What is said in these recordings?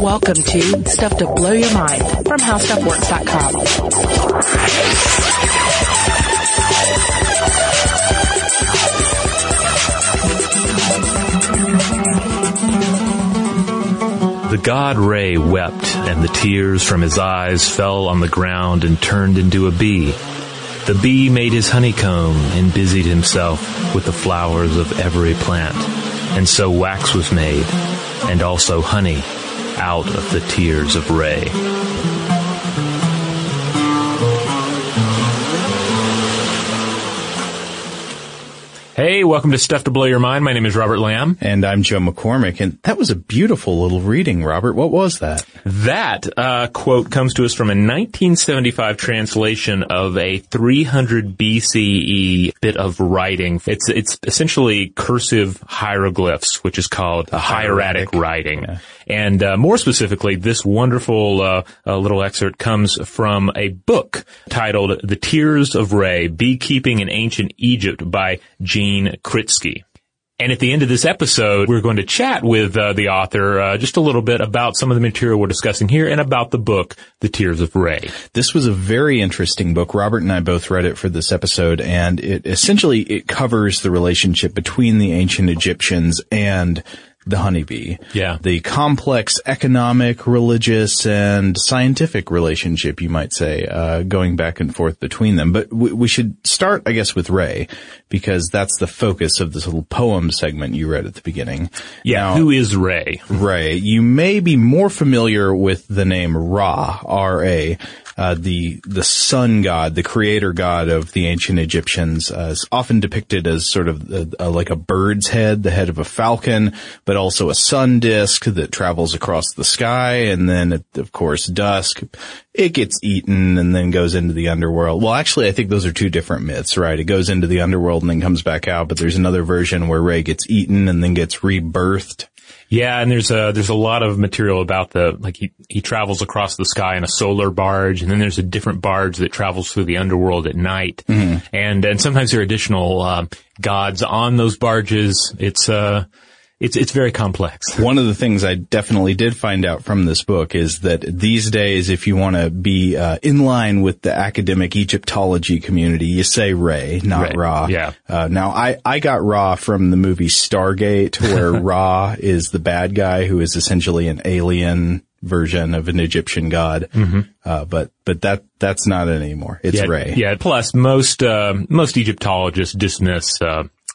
Welcome to Stuff to Blow Your Mind from HowStuffWorks.com. The god Re wept, and the tears from his eyes fell on the ground and turned into a bee. The bee made his honeycomb and busied himself with the flowers of every plant. And so wax was made, and also honey, out of the tears of Re. Hey, welcome to Stuff to Blow Your Mind. My name is Robert Lamb. And I'm Joe McCormick, and that was a beautiful little reading, Robert. What was that? That uh, quote comes to us from a 1975 translation of a 300 BCE bit of writing. It's it's essentially cursive hieroglyphs, which is called a hieratic, writing. Yeah. And uh, more specifically, this wonderful uh, uh, little excerpt comes from a book titled "The Tears of Re: Beekeeping in Ancient Egypt" by Gene Kritsky. And at the end of this episode, we're going to chat with uh, the author uh, just a little bit about some of the material we're discussing here and about the book, The Tears of Re. This was a very interesting book. Robert and I both read it for this episode, and it essentially it covers the relationship between the ancient Egyptians and the honeybee. Yeah. The complex economic, religious, and scientific relationship, you might say, uh, going back and forth between them. But we, we should start, I guess, with Re, because that's the focus of this little poem segment you read at the beginning. Yeah, Now- who is Re? Re. You may be more familiar with the name Ra, R-A, uh, the, the sun god, the creator god of the ancient Egyptians, uh, is often depicted as sort of uh uh like a bird's head, the head of a falcon, but also a sun disk that travels across the sky. And then, at, of course, dusk, it gets eaten and then goes into the underworld. Well, actually, I think those are two different myths, right? It goes into the underworld and then comes back out, but there's another version where Re gets eaten and then gets rebirthed. Yeah, and there's a there's a lot of material about the like he he travels across the sky in a solar barge, and then there's a different barge that travels through the underworld at night, and and sometimes there are additional um, gods on those barges. It's uh it's it's very complex. One of the things I definitely did find out from this book is that these days, if you want to be uh, in line with the academic Egyptology community, you say Re, not Re, Ra. yeah. Uh, now, I, I got Ra from the movie Stargate, where Ra is the bad guy who is essentially an alien version of an Egyptian god. Uh, but but that that's not it anymore. It's yeah, Re. Yeah. Plus, most uh, most Egyptologists dismiss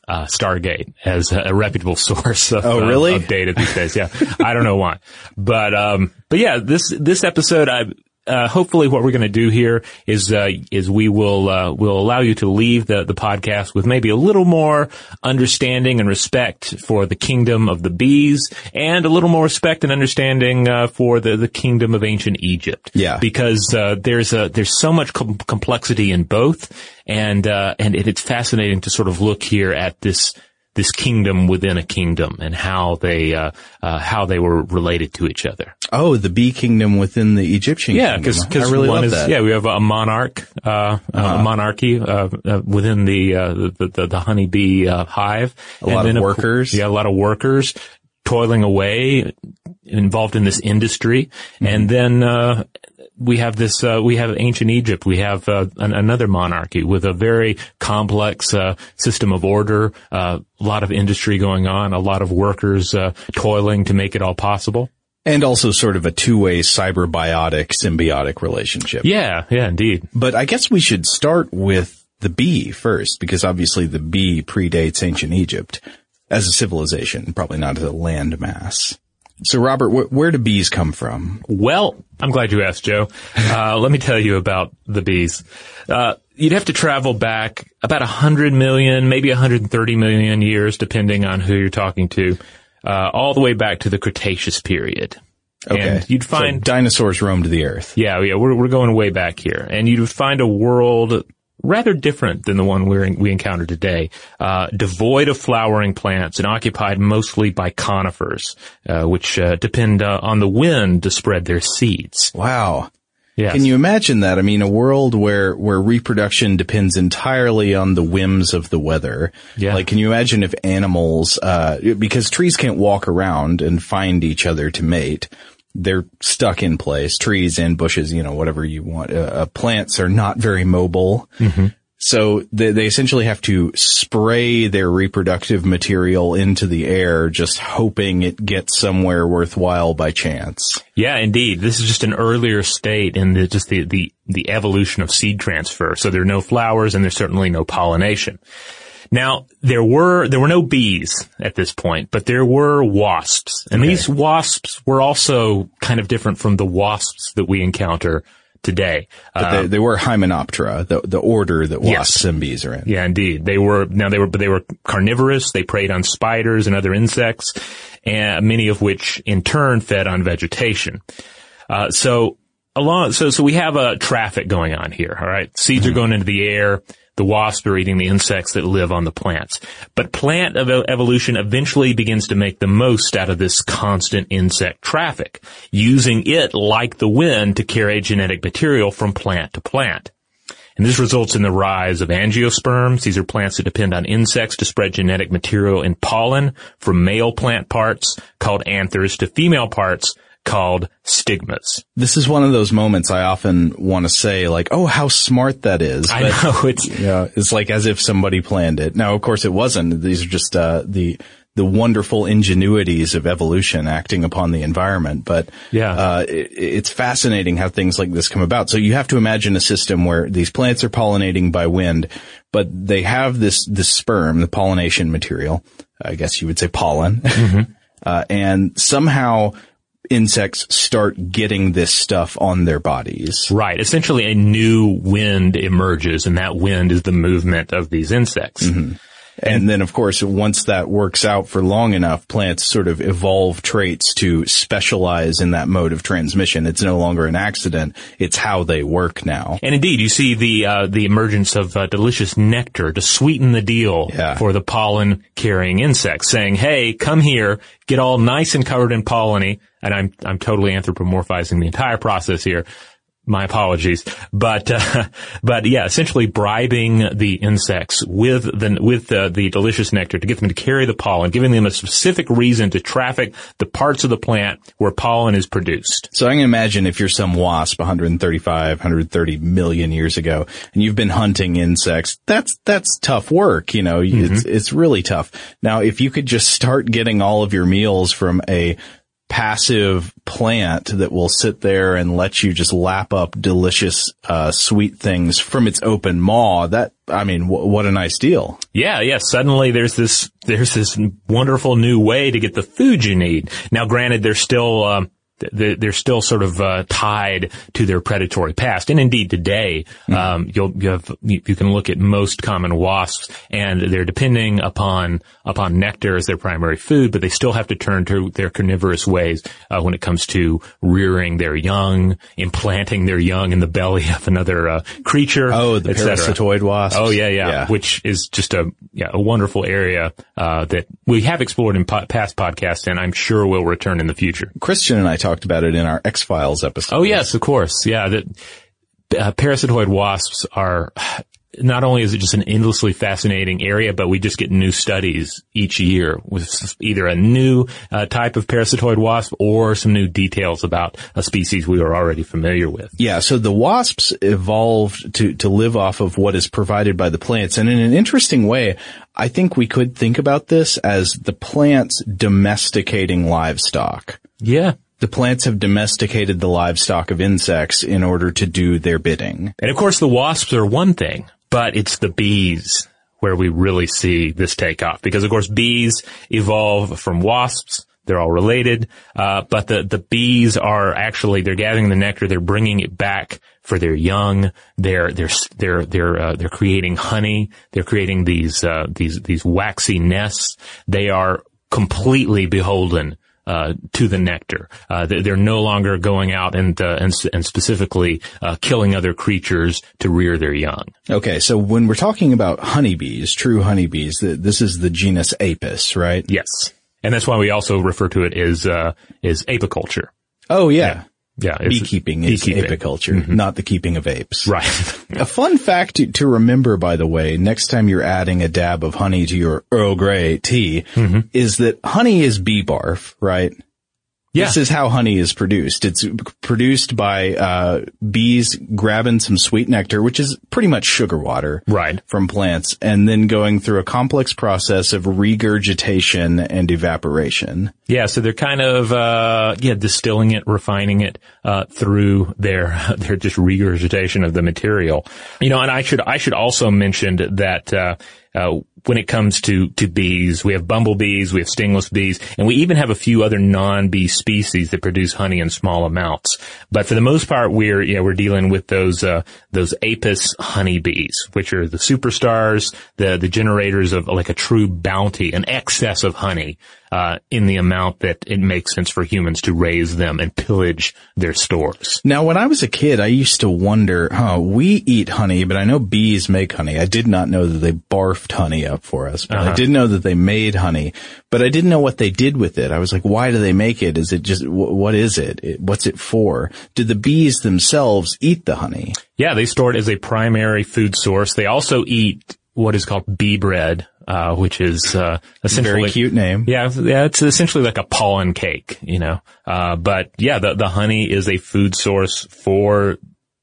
uh, uh, Stargate as a reputable source of, Oh, uh, really? of data these days. Yeah, I don't know why, but um, but yeah, this this episode, I. Uh, hopefully what we're going to do here is uh, is we will uh, will allow you to leave the the podcast with maybe a little more understanding and respect for the kingdom of the bees and a little more respect and understanding uh, for the the kingdom of ancient Egypt Yeah. because uh, there's a there's so much com- complexity in both, and uh, and it, it's fascinating to sort of look here at this this kingdom within a kingdom and how they uh, uh, how they were related to each other. Oh, the bee kingdom within the Egyptian Yeah, because I really one love is that. yeah we have a monarch uh, a monarchy uh, uh, within the, uh, the the the honeybee uh, hive. A lot of workers. Yeah, a lot of workers toiling away, involved in this industry, Mm-hmm. and then uh, we have this uh, we have ancient Egypt. We have uh, an, another monarchy with a very complex uh, system of order, uh, a lot of industry going on, a lot of workers uh, toiling to make it all possible. And also sort of a two-way cyberbiotic symbiotic relationship. Yeah, yeah, indeed. But I guess we should start with the bee first, because obviously the bee predates ancient Egypt as a civilization, probably not as a landmass. So Robert, wh- where do bees come from? Well, I'm glad you asked, Joe. Uh, let me tell you about the bees. Uh, you'd have to travel back about 100 million, maybe 130 million years, depending on who you're talking to, uh, all the way back to the Cretaceous period. Okay. And you'd So find, dinosaurs roamed the earth. yeah, yeah, we're, we're going way back here. And you'd find a world rather different than the one we're, we encounter today, uh, devoid of flowering plants and occupied mostly by conifers, uh, which uh, depend uh, on the wind to spread their seeds. Wow. Yes. Can you imagine that? I mean, a world where, where reproduction depends entirely on the whims of the weather. Yeah. Like, can you imagine if animals, uh, because trees can't walk around and find each other to mate. They're stuck in place. Trees and bushes, you know, whatever you want. Uh, uh, plants are not very mobile. So they, they essentially have to spray their reproductive material into the air, just hoping it gets somewhere worthwhile by chance. Yeah, indeed. This is just an earlier state in the, just the, the, the evolution of seed transfer. So there are no flowers and there's certainly no pollination. Now, there were, there were no bees at this point, but there were wasps. And these wasps were also kind of different from the wasps that we encounter today. But they, they were Hymenoptera, the, the order that wasps and bees are in. Yeah, indeed. They were, now they were, but they were carnivorous. They preyed on spiders and other insects, and many of which in turn fed on vegetation. Uh, so along, so, so we have a traffic going on here, all right? Seeds are mm-hmm. going into the air. The wasps are eating the insects that live on the plants. But plant ev- evolution eventually begins to make the most out of this constant insect traffic, using it like the wind to carry genetic material from plant to plant. And this results in the rise of angiosperms. These are plants that depend on insects to spread genetic material in pollen from male plant parts called anthers to female parts called stigmas. This is one of those moments I often want to say like, oh, how smart that is. I know it's, you know, it's like as if somebody planned it. Now, of course it wasn't. These are just, uh, the, the wonderful ingenuities of evolution acting upon the environment. But, Yeah. uh, it, it's fascinating how things like this come about. So you have to imagine a system where these plants are pollinating by wind, but they have this, this sperm, the pollination material. I guess you would say pollen. uh, and somehow insects start getting this stuff on their bodies. right. Essentially a new wind emerges and that wind is the movement of these insects. And then of course, once that works out for long enough, plants sort of evolve traits to specialize in that mode of transmission. It's no longer an accident. It's how they work now. And indeed, you see the uh, the emergence of uh, delicious nectar to sweeten the deal Yeah. for the pollen carrying insects, saying, "Hey, come here, get all nice and covered in polleny." And I'm I'm totally anthropomorphizing the entire process here. My apologies, but uh, but yeah, essentially bribing the insects with the with the, the delicious nectar to get them to carry the pollen, giving them a specific reason to traffic the parts of the plant where pollen is produced. So I can imagine if you're some wasp 135, 130 million years ago and you've been hunting insects, that's, that's tough work. You know, it's, it's really tough. Now, if you could just start getting all of your meals from a passive plant that will sit there and let you just lap up delicious, uh, sweet things from its open maw, that, I mean, wh- what a nice deal. Yeah, yeah. Suddenly there's this, there's this wonderful new way to get the food you need. Now granted, they're still, um, they're still sort of uh, tied to their predatory past, and indeed today, um, you'll you have you can look at most common wasps, and they're depending upon upon nectar as their primary food, but they still have to turn to their carnivorous ways uh, when it comes to rearing their young, implanting their young in the belly of another uh, creature. Oh, the parasitoid wasps. Oh yeah, yeah, Yeah. Which is just a yeah a wonderful area uh, that we have explored in po- past podcasts, and I'm sure will return in the future. Christian and I talked about it in our X-Files episode. Oh yes, of course, yeah. That uh, parasitoid wasps are. Not only is it just an endlessly fascinating area, but we just get new studies each year with either a new uh, type of parasitoid wasp or some new details about a species we are already familiar with. Yeah, so the wasps evolved to, to live off of what is provided by the plants. And in an interesting way, I think we could think about this as the plants domesticating livestock. Yeah, The plants have domesticated the livestock of insects in order to do their bidding. And of course the wasps are one thing, but it's the bees where we really see this take off because of course bees evolve from wasps. They're all related, uh, but the the bees are actually they're gathering the nectar. They're bringing it back for their young. They're they're they're they're uh, they're creating honey. They're creating these uh, these these waxy nests. They are completely beholden uh, to the nectar. Uh, they- they're no longer going out and uh, and, and specifically uh, killing other creatures to rear their young. Okay, so when we're talking about honeybees, true honeybees, this is the genus Apis, right? Yes, and that's why we also refer to it as uh, as apiculture. Oh yeah. Yeah, it's- Beekeeping is beekeeping. apiculture, not the keeping of apes. Right. A fun fact to, to remember, by the way, next time you're adding a dab of honey to your Earl Grey tea, Mm-hmm. is that honey is bee barf, right? Yeah. This is how honey is produced. It's produced by uh, bees grabbing some sweet nectar, which is pretty much sugar water, Right. from plants, and then going through a complex process of regurgitation and evaporation. Yeah, so they're kind of uh yeah, distilling it, refining it uh through their their just regurgitation of the material. You know, and I should I should also mention that uh when it comes to, to bees, we have bumblebees, we have stingless bees, and we even have a few other non-bee species that produce honey in small amounts. But for the most part, we're, yeah, we're dealing with those, uh, those apis honeybees, which are the superstars, the, the generators of like a true bounty, an excess of honey, uh, in the amount that it makes sense for humans to raise them and pillage their stores. Now, when I was a kid, I used to wonder, huh, we eat honey, but I know bees make honey. I did not know that they barfed honey up for us, but I did know that they made honey, but I didn't know what they did with it. I was like, why do they make it? Is it just, wh- what is it? it? What's it for? Did the bees themselves eat the honey? Yeah, they store it as a primary food source. They also eat what is called bee bread, uh, which is, uh, essentially. Very cute name. Yeah, yeah, it's essentially like a pollen cake, you know. Uh, but yeah, the, the honey is a food source for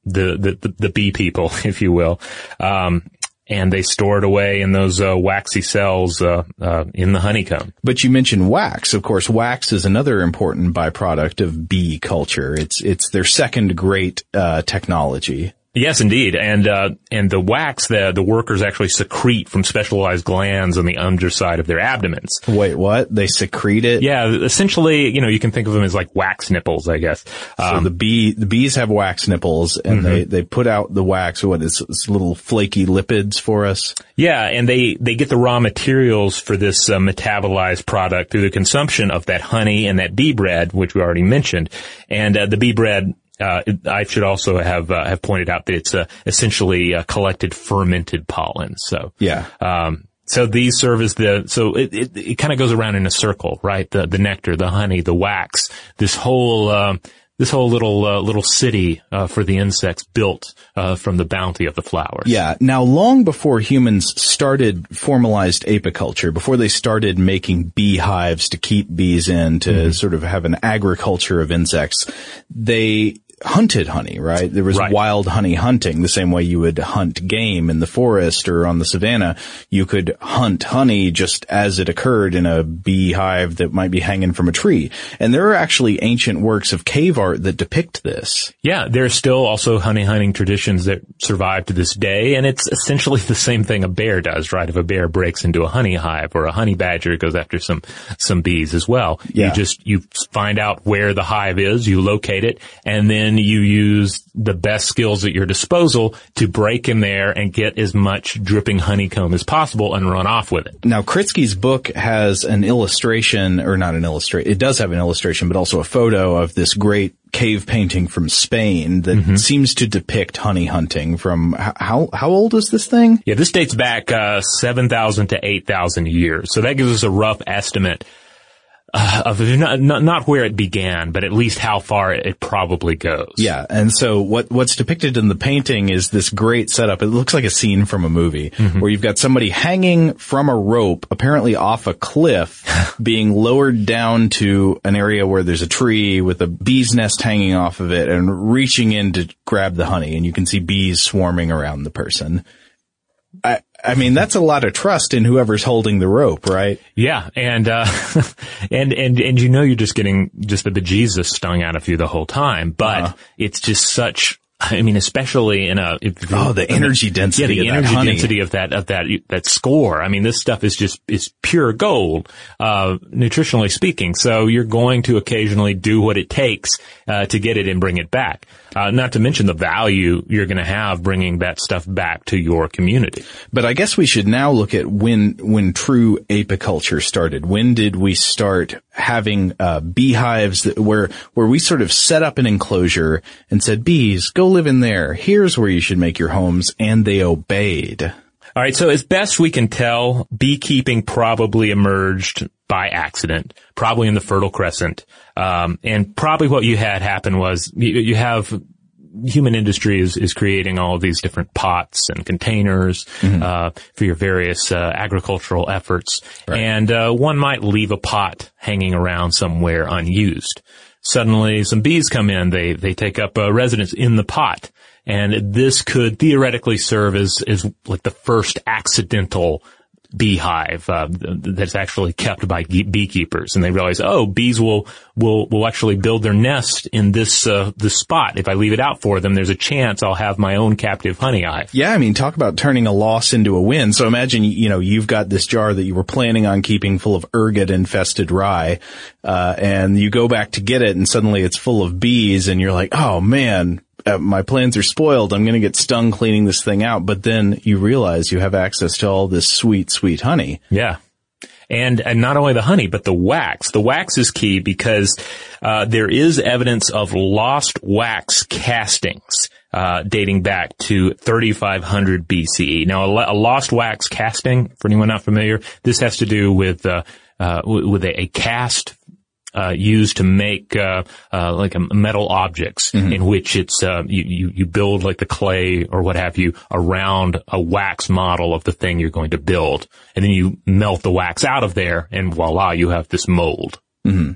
the, the, the, the bee people, if you will. Um, and they store it away in those, uh, waxy cells, uh, uh, in the honeycomb. But you mentioned wax. Of course, wax is another important byproduct of bee culture. It's, it's their second great, uh, technology. Yes, indeed. And, uh, and the wax the, the workers actually secrete from specialized glands on the underside of their abdomens. Wait, what? They secrete it? Yeah, essentially, you know, you can think of them as like wax nipples, I guess. So Um, the bee, the bees have wax nipples and they, Mm-hmm. they put out the wax, what is it's little flaky lipids for us. Yeah, and they, they get the raw materials for this uh, metabolized product through the consumption of that honey and that bee bread, which we already mentioned. And uh, the bee bread, uh, I should also have uh, have pointed out that it's uh, essentially uh, collected fermented pollen. So Yeah. Um, so these serve as the, so it, it, it kind of goes around in a circle, right? The, the nectar, the honey, the wax, this whole, um, this whole little, uh, little city, uh, for the insects built, uh, from the bounty of the flowers. Yeah. Now, long before humans started formalized apiculture, before they started making beehives to keep bees in to Mm-hmm. sort of have an agriculture of insects, they hunted honey, right? There was Right. wild honey hunting, the same way you would hunt game in the forest or on the savannah. You could hunt honey just as it occurred in a beehive that might be hanging from a tree. And there are actually ancient works of cave art that depict this. Yeah, there are still also honey hunting traditions that survive to this day, and it's essentially the same thing a bear does, right? If a bear breaks into a honey hive or a honey badger goes after some, some bees as well. Yeah. You just, you find out where the hive is, you locate it, and then you use the best skills at your disposal to break in there and get as much dripping honeycomb as possible and run off with it. Now, Kritsky's book has an illustration, or not an illustration, it does have an illustration, but also a photo of this great cave painting from Spain that seems to depict honey hunting from, how, how old is this thing? Yeah, this dates back uh, 7,000 to 8,000 years. So that gives us a rough estimate uh, of not, not, not where it began, but at least how far it probably goes. Yeah, and so what what's depicted in the painting is this great setup. It looks like a scene from a movie where you've got somebody hanging from a rope, apparently off a cliff, being lowered down to an area where there's a tree with a bee's nest hanging off of it, and reaching in to grab the honey, and you can see bees swarming around the person. I I mean that's a lot of trust in whoever's holding the rope, right? Yeah, and uh, and and and you know you're just getting just the bejesus stung out of you the whole time, but Uh-huh. it's just such. I mean, especially in a if, Oh, the energy density Yeah, the of that energy density of that of that that score. I mean, this stuff is just is pure gold, uh, nutritionally speaking. So you're going to occasionally do what it takes uh, to get it and bring it back. Uh, not to mention the value you're going to have bringing that stuff back to your community. But I guess we should now look at when when true apiculture started. When did we start having uh, beehives that, where where we sort of set up an enclosure and said, "Bees, go live in there. Here's where you should make your homes," and they obeyed. All right. So as best we can tell, beekeeping probably emerged by accident, probably in the Fertile Crescent. Um, and probably what you had happen was you, you have human industry is, is creating all these different pots and containers uh, for your various uh, agricultural efforts, and uh, one might leave a pot hanging around somewhere unused. Suddenly, some bees come in. They they take up a residence in the pot, and this could theoretically serve as as like the first accidental beehive uh, that's actually kept by beekeepers, and they realize, oh, bees will will will actually build their nest in this uh, this spot. If I leave it out for them, there's a chance I'll have my own captive honey hive. Yeah, I mean, talk about turning a loss into a win. So imagine, you know, you've got this jar that you were planning on keeping full of ergot infested rye, uh, and you go back to get it and suddenly it's full of bees and you're like, oh man, uh, my plans are spoiled. I'm going to get stung cleaning this thing out. But then you realize you have access to all this sweet, sweet honey. Yeah. And, and not only the honey, but the wax. The wax is key because, uh, there is evidence of lost wax castings, uh, dating back to 3500 BCE. Now, a, lost wax casting, for anyone not familiar, this has to do with, uh, uh, with a, a cast uh, used to make uh, uh, like um, metal objects in which it's uh, you, you you build like the clay or what have you around a wax model of the thing you're going to build, and then you melt the wax out of there, and voila, you have this mold.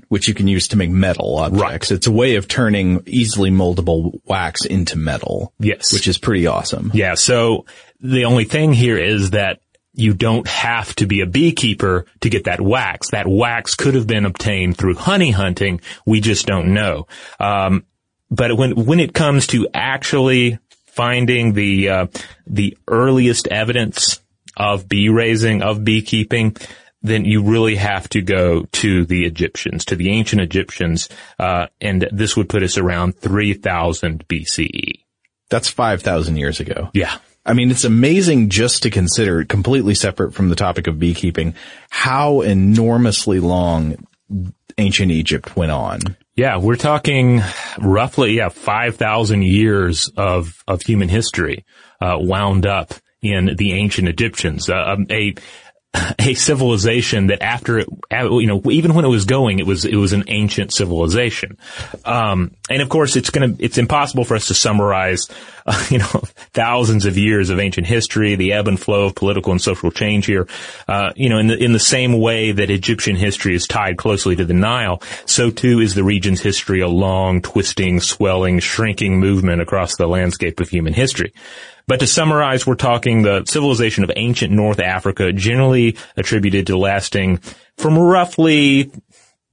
which you can use to make metal objects. It's a way of turning easily moldable wax into metal. Yes. Which is pretty awesome. Yeah. So the only thing here is that you don't have to be a beekeeper to get that wax. That wax could have been obtained through honey hunting. We just don't know. Um, but when when it comes to actually finding the uh, the earliest evidence of bee raising of beekeeping, then you really have to go to the Egyptians, to the ancient Egyptians, uh, and this would put us around 3000 BCE. That's 5,000 years ago. Yeah. I mean, it's amazing just to consider, completely separate from the topic of beekeeping, how enormously long ancient Egypt went on. Yeah, we're talking roughly, yeah, 5,000 years of, of human history, uh, wound up in the ancient Egyptians. Uh, um, a, a civilization that after you know, even when it was going, it was, it was an ancient civilization. Um, and of course, it's gonna, it's impossible for us to summarize, you know, thousands of years of ancient history, the ebb and flow of political and social change here. Uh, you know, in the, in the same way that Egyptian history is tied closely to the Nile, so too is the region's history a long, twisting, swelling, shrinking movement across the landscape of human history. But to summarize, we're talking the civilization of ancient North Africa, generally attributed to lasting from roughly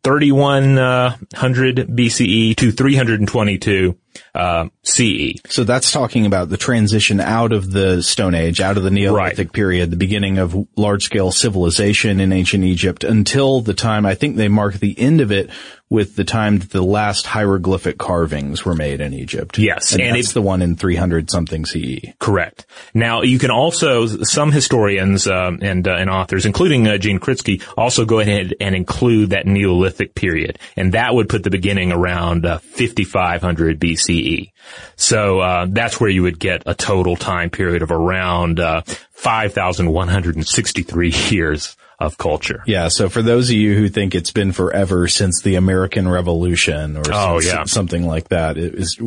3100 BCE to 322 uh, CE. So that's talking about the transition out of the Stone Age, out of the Neolithic Right. period, the beginning of large scale civilization in ancient Egypt until the time, I think they mark the end of it with the time that the last hieroglyphic carvings were made in Egypt. Yes, And, and that's it- the one in 300 something. CE. Correct. Now, you can also, some historians um, and uh, and authors, including uh, Gene Kritsky, also go ahead and include that Neolithic period, and that would put the beginning around uh, 5500 BCE. So uh, that's where you would get a total time period of around uh, 5,163 years of culture. Yeah, so for those of you who think it's been forever since the American Revolution or Oh, yeah. something like that, it is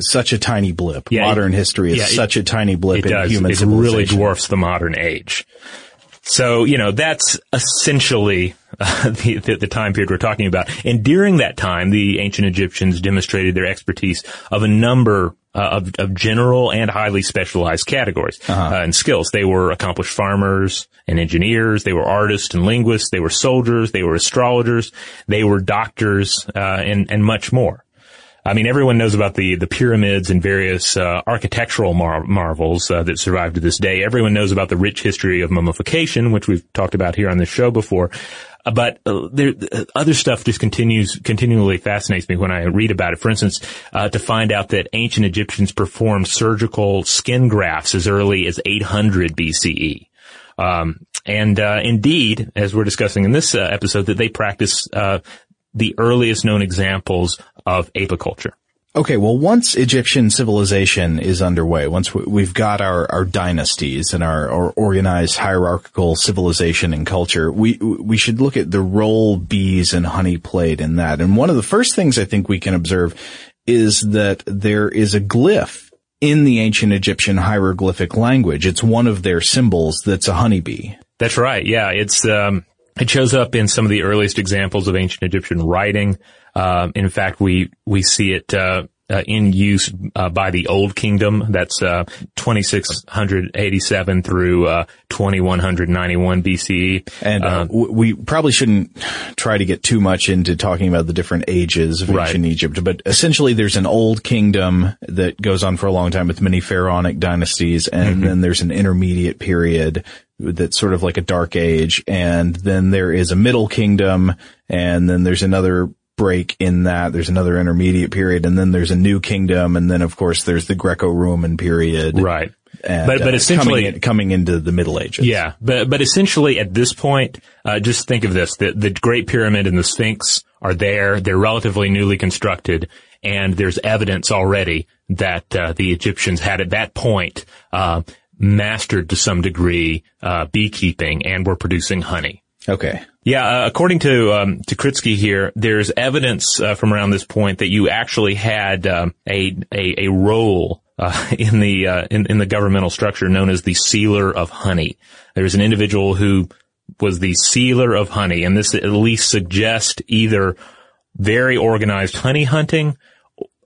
such a tiny blip. Yeah, Modern it- history is yeah, it- such a tiny blip It in does. human It really dwarfs the modern age. So, you know, that's essentially uh, the, the, the time period we're talking about. And during that time, the ancient Egyptians demonstrated their expertise of a number uh, of, of general and highly specialized categories uh, and skills. They were accomplished farmers and engineers. They were artists and linguists. They were soldiers. They were astrologers. They were doctors uh, and and much more. I mean, everyone knows about the, the pyramids and various uh, architectural mar- marvels uh, that survive to this day. Everyone knows about the rich history of mummification, which we've talked about here on this show before. Uh, but uh, there, uh, other stuff just continues continually fascinates me when I read about it. For instance, uh, to find out that ancient Egyptians performed surgical skin grafts as early as 800 BCE. Um, and indeed, as we're discussing in this episode, that they practice the earliest known examples of apiculture. Okay, well, once Egyptian civilization is underway, once we- we've got our, our dynasties and our, our organized hierarchical civilization and culture, we we should look at the role bees and honey played in that. And one of the first things I think we can observe is that there is a glyph in the ancient Egyptian hieroglyphic language. It's one of their symbols that's a honeybee. That's right. Yeah, it's um, it shows up in some of the earliest examples of ancient Egyptian writing. Um, in fact, we we see it uh, uh, in use uh, by the Old Kingdom. That's uh, 2687 through uh, 2191 BCE. And Um, we probably shouldn't try to get too much into talking about the different ages of Right. ancient Egypt, but essentially there's an old kingdom that goes on for a long time with many pharaonic dynasties, and Mm-hmm. then there's an intermediate period that's sort of like a dark age, and then there is a middle kingdom, and then there's another break in that. There's another intermediate period, and then there's a new kingdom, and then of course there's the Greco-Roman period. Right. And, But- but uh, essentially- coming, in- coming into the Middle Ages. Yeah, but but essentially at this point, uh, just think of this: the the Great Pyramid and the Sphinx are there. They're relatively newly constructed, and there's evidence already that uh, the Egyptians had at that point uh, mastered to some degree uh, beekeeping and were producing honey. Okay. Yeah, uh, according to um, to Kritsky here, there's evidence uh, from around this point that you actually had um, a, a a role uh, in the uh, in, in the governmental structure known as the sealer of honey. There's an individual who was the sealer of honey, and this at least suggests either very organized honey hunting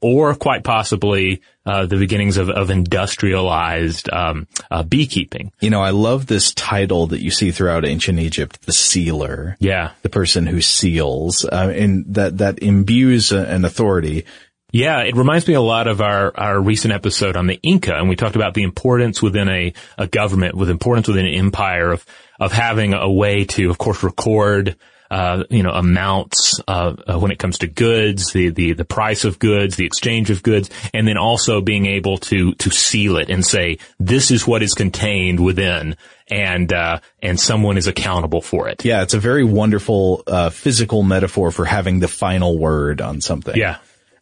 or quite possibly uh, the beginnings of, of industrialized um, uh, beekeeping. You know, I love this title that you see throughout ancient Egypt, the sealer. Yeah, The person who seals, uh, and that, that imbues an authority. Yeah, it reminds me a lot of our, our recent episode on the Inca, and we talked about the importance within a, a government, with importance within an empire of, of having a way to, of course, record, uh, you know, amounts, uh, uh, when it comes to goods, the, the, the price of goods, the exchange of goods, and then also being able to, to seal it and say, this is what is contained within, and, uh, and someone is accountable for it. Yeah, it's a very wonderful, uh, physical metaphor for having the final word on something. Yeah.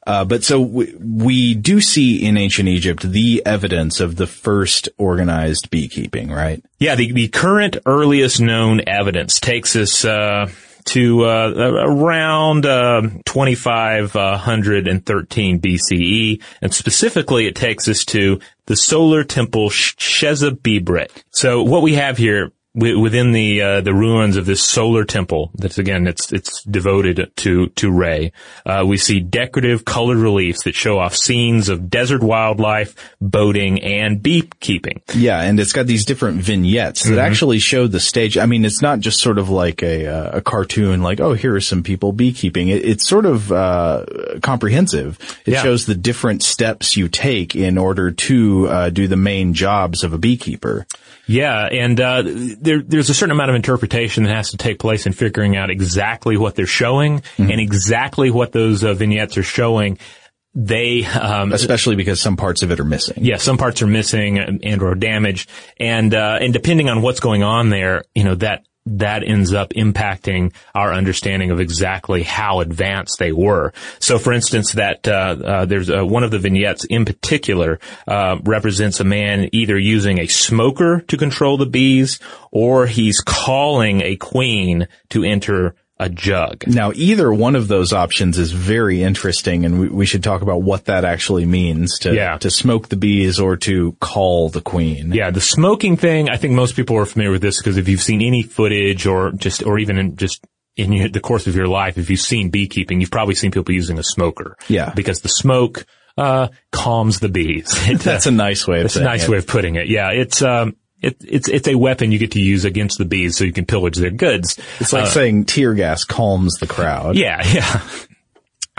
Uh, but so we, we do see in ancient Egypt the evidence of the first organized beekeeping, right? Yeah, the, the current earliest known evidence takes us uh, to uh, around uh, 2513 BCE, and specifically it takes us to the solar temple Sh- Shesepibre. So what we have here within the uh, the ruins of this solar temple, that's again it's it's devoted to to Re. Uh, we see decorative colored reliefs that show off scenes of desert wildlife, boating, and beekeeping. Yeah, and it's got these different vignettes that Mm-hmm. actually show the stage. I mean, it's not just sort of like a uh, a cartoon, like oh, here are some people beekeeping. It, it's sort of uh, comprehensive. It Yeah. shows the different steps you take in order to uh, do the main jobs of a beekeeper. Yeah, and uh, there, there's a certain amount of interpretation that has to take place in figuring out exactly what they're showing and exactly what those uh, vignettes are showing. They, um, Especially because some parts of it are missing. yeah, some parts are missing and, and or damaged, and uh, and depending on what's going on there, you know that that ends up impacting our understanding of exactly how advanced they were. So, for instance, that uh, uh, there's uh, one of the vignettes in particular uh, represents a man either using a smoker to control the bees, or he's calling a queen to enter a jug. Now, either one of those options is very interesting, and we, we should talk about what that actually means to Yeah. to smoke the bees or to call the queen. Yeah, the smoking thing, I think most people are familiar with this because if you've seen any footage or just, or even in just in your, the course of your life, if you've seen beekeeping, you've probably seen people using a smoker. Yeah. Because the smoke, uh, calms the bees. It, That's a nice way of that's a nice it. way of putting it. Yeah, it's, um, it, it's, it's a weapon you get to use against the bees so you can pillage their goods. It's like saying tear gas calms the crowd. Yeah, yeah.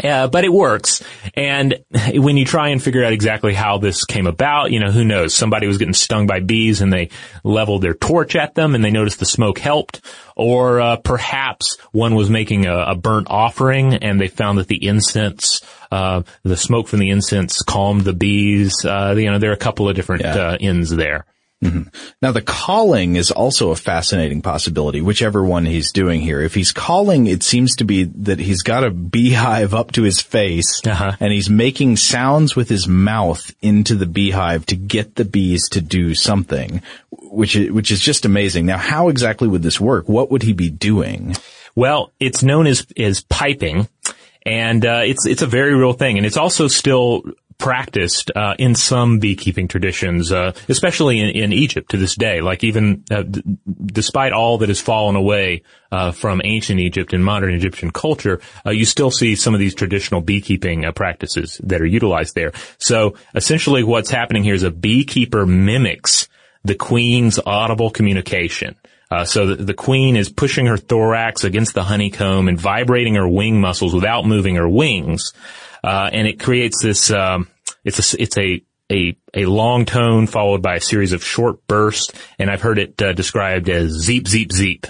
Yeah, but it works. And when you try and figure out exactly how this came about, you know, who knows? Somebody was getting stung by bees and they leveled their torch at them and they noticed the smoke helped. Or uh, perhaps one was making a, a burnt offering and they found that the incense, uh, the smoke from the incense calmed the bees. Uh, you know, there are a couple of different Yeah. uh, ends there. Now the calling is also a fascinating possibility, whichever one he's doing here. If he's calling, it seems to be that he's got a beehive up to his face Uh-huh. and he's making sounds with his mouth into the beehive to get the bees to do something, which is, which is just amazing. Now how exactly would this work? What would he be doing? Well, it's known as as piping, and uh, it's it's a very real thing, and it's also still practiced uh, in some beekeeping traditions, uh, especially in, in Egypt to this day. Like even uh, d- despite all that has fallen away uh, from ancient Egypt and modern Egyptian culture, uh, you still see some of these traditional beekeeping uh, practices that are utilized there. So essentially, what's happening here is a beekeeper mimics the queen's audible communication. Uh, so the, the queen is pushing her thorax against the honeycomb and vibrating her wing muscles without moving her wings, uh, and it creates this. Um, it's a it's a a a long tone followed by a series of short bursts, and I've heard it uh, described as zeep zeep zeep.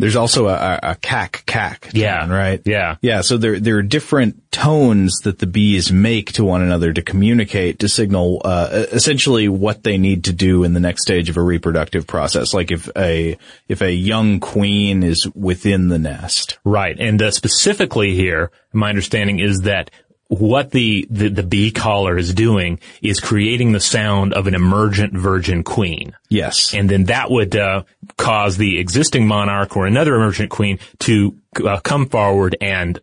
There's also a, a, cack cack. Yeah. tone, right. Yeah. Yeah. So there there are different tones that the bees make to one another to communicate to signal uh, essentially what they need to do in the next stage of a reproductive process. Like if a if a young queen is within the nest. Right. And uh, specifically here, my understanding is that what the, the, the bee caller is doing is creating the sound of an emergent virgin queen. Yes. And then that would uh, cause the existing monarch or another emergent queen to uh, come forward and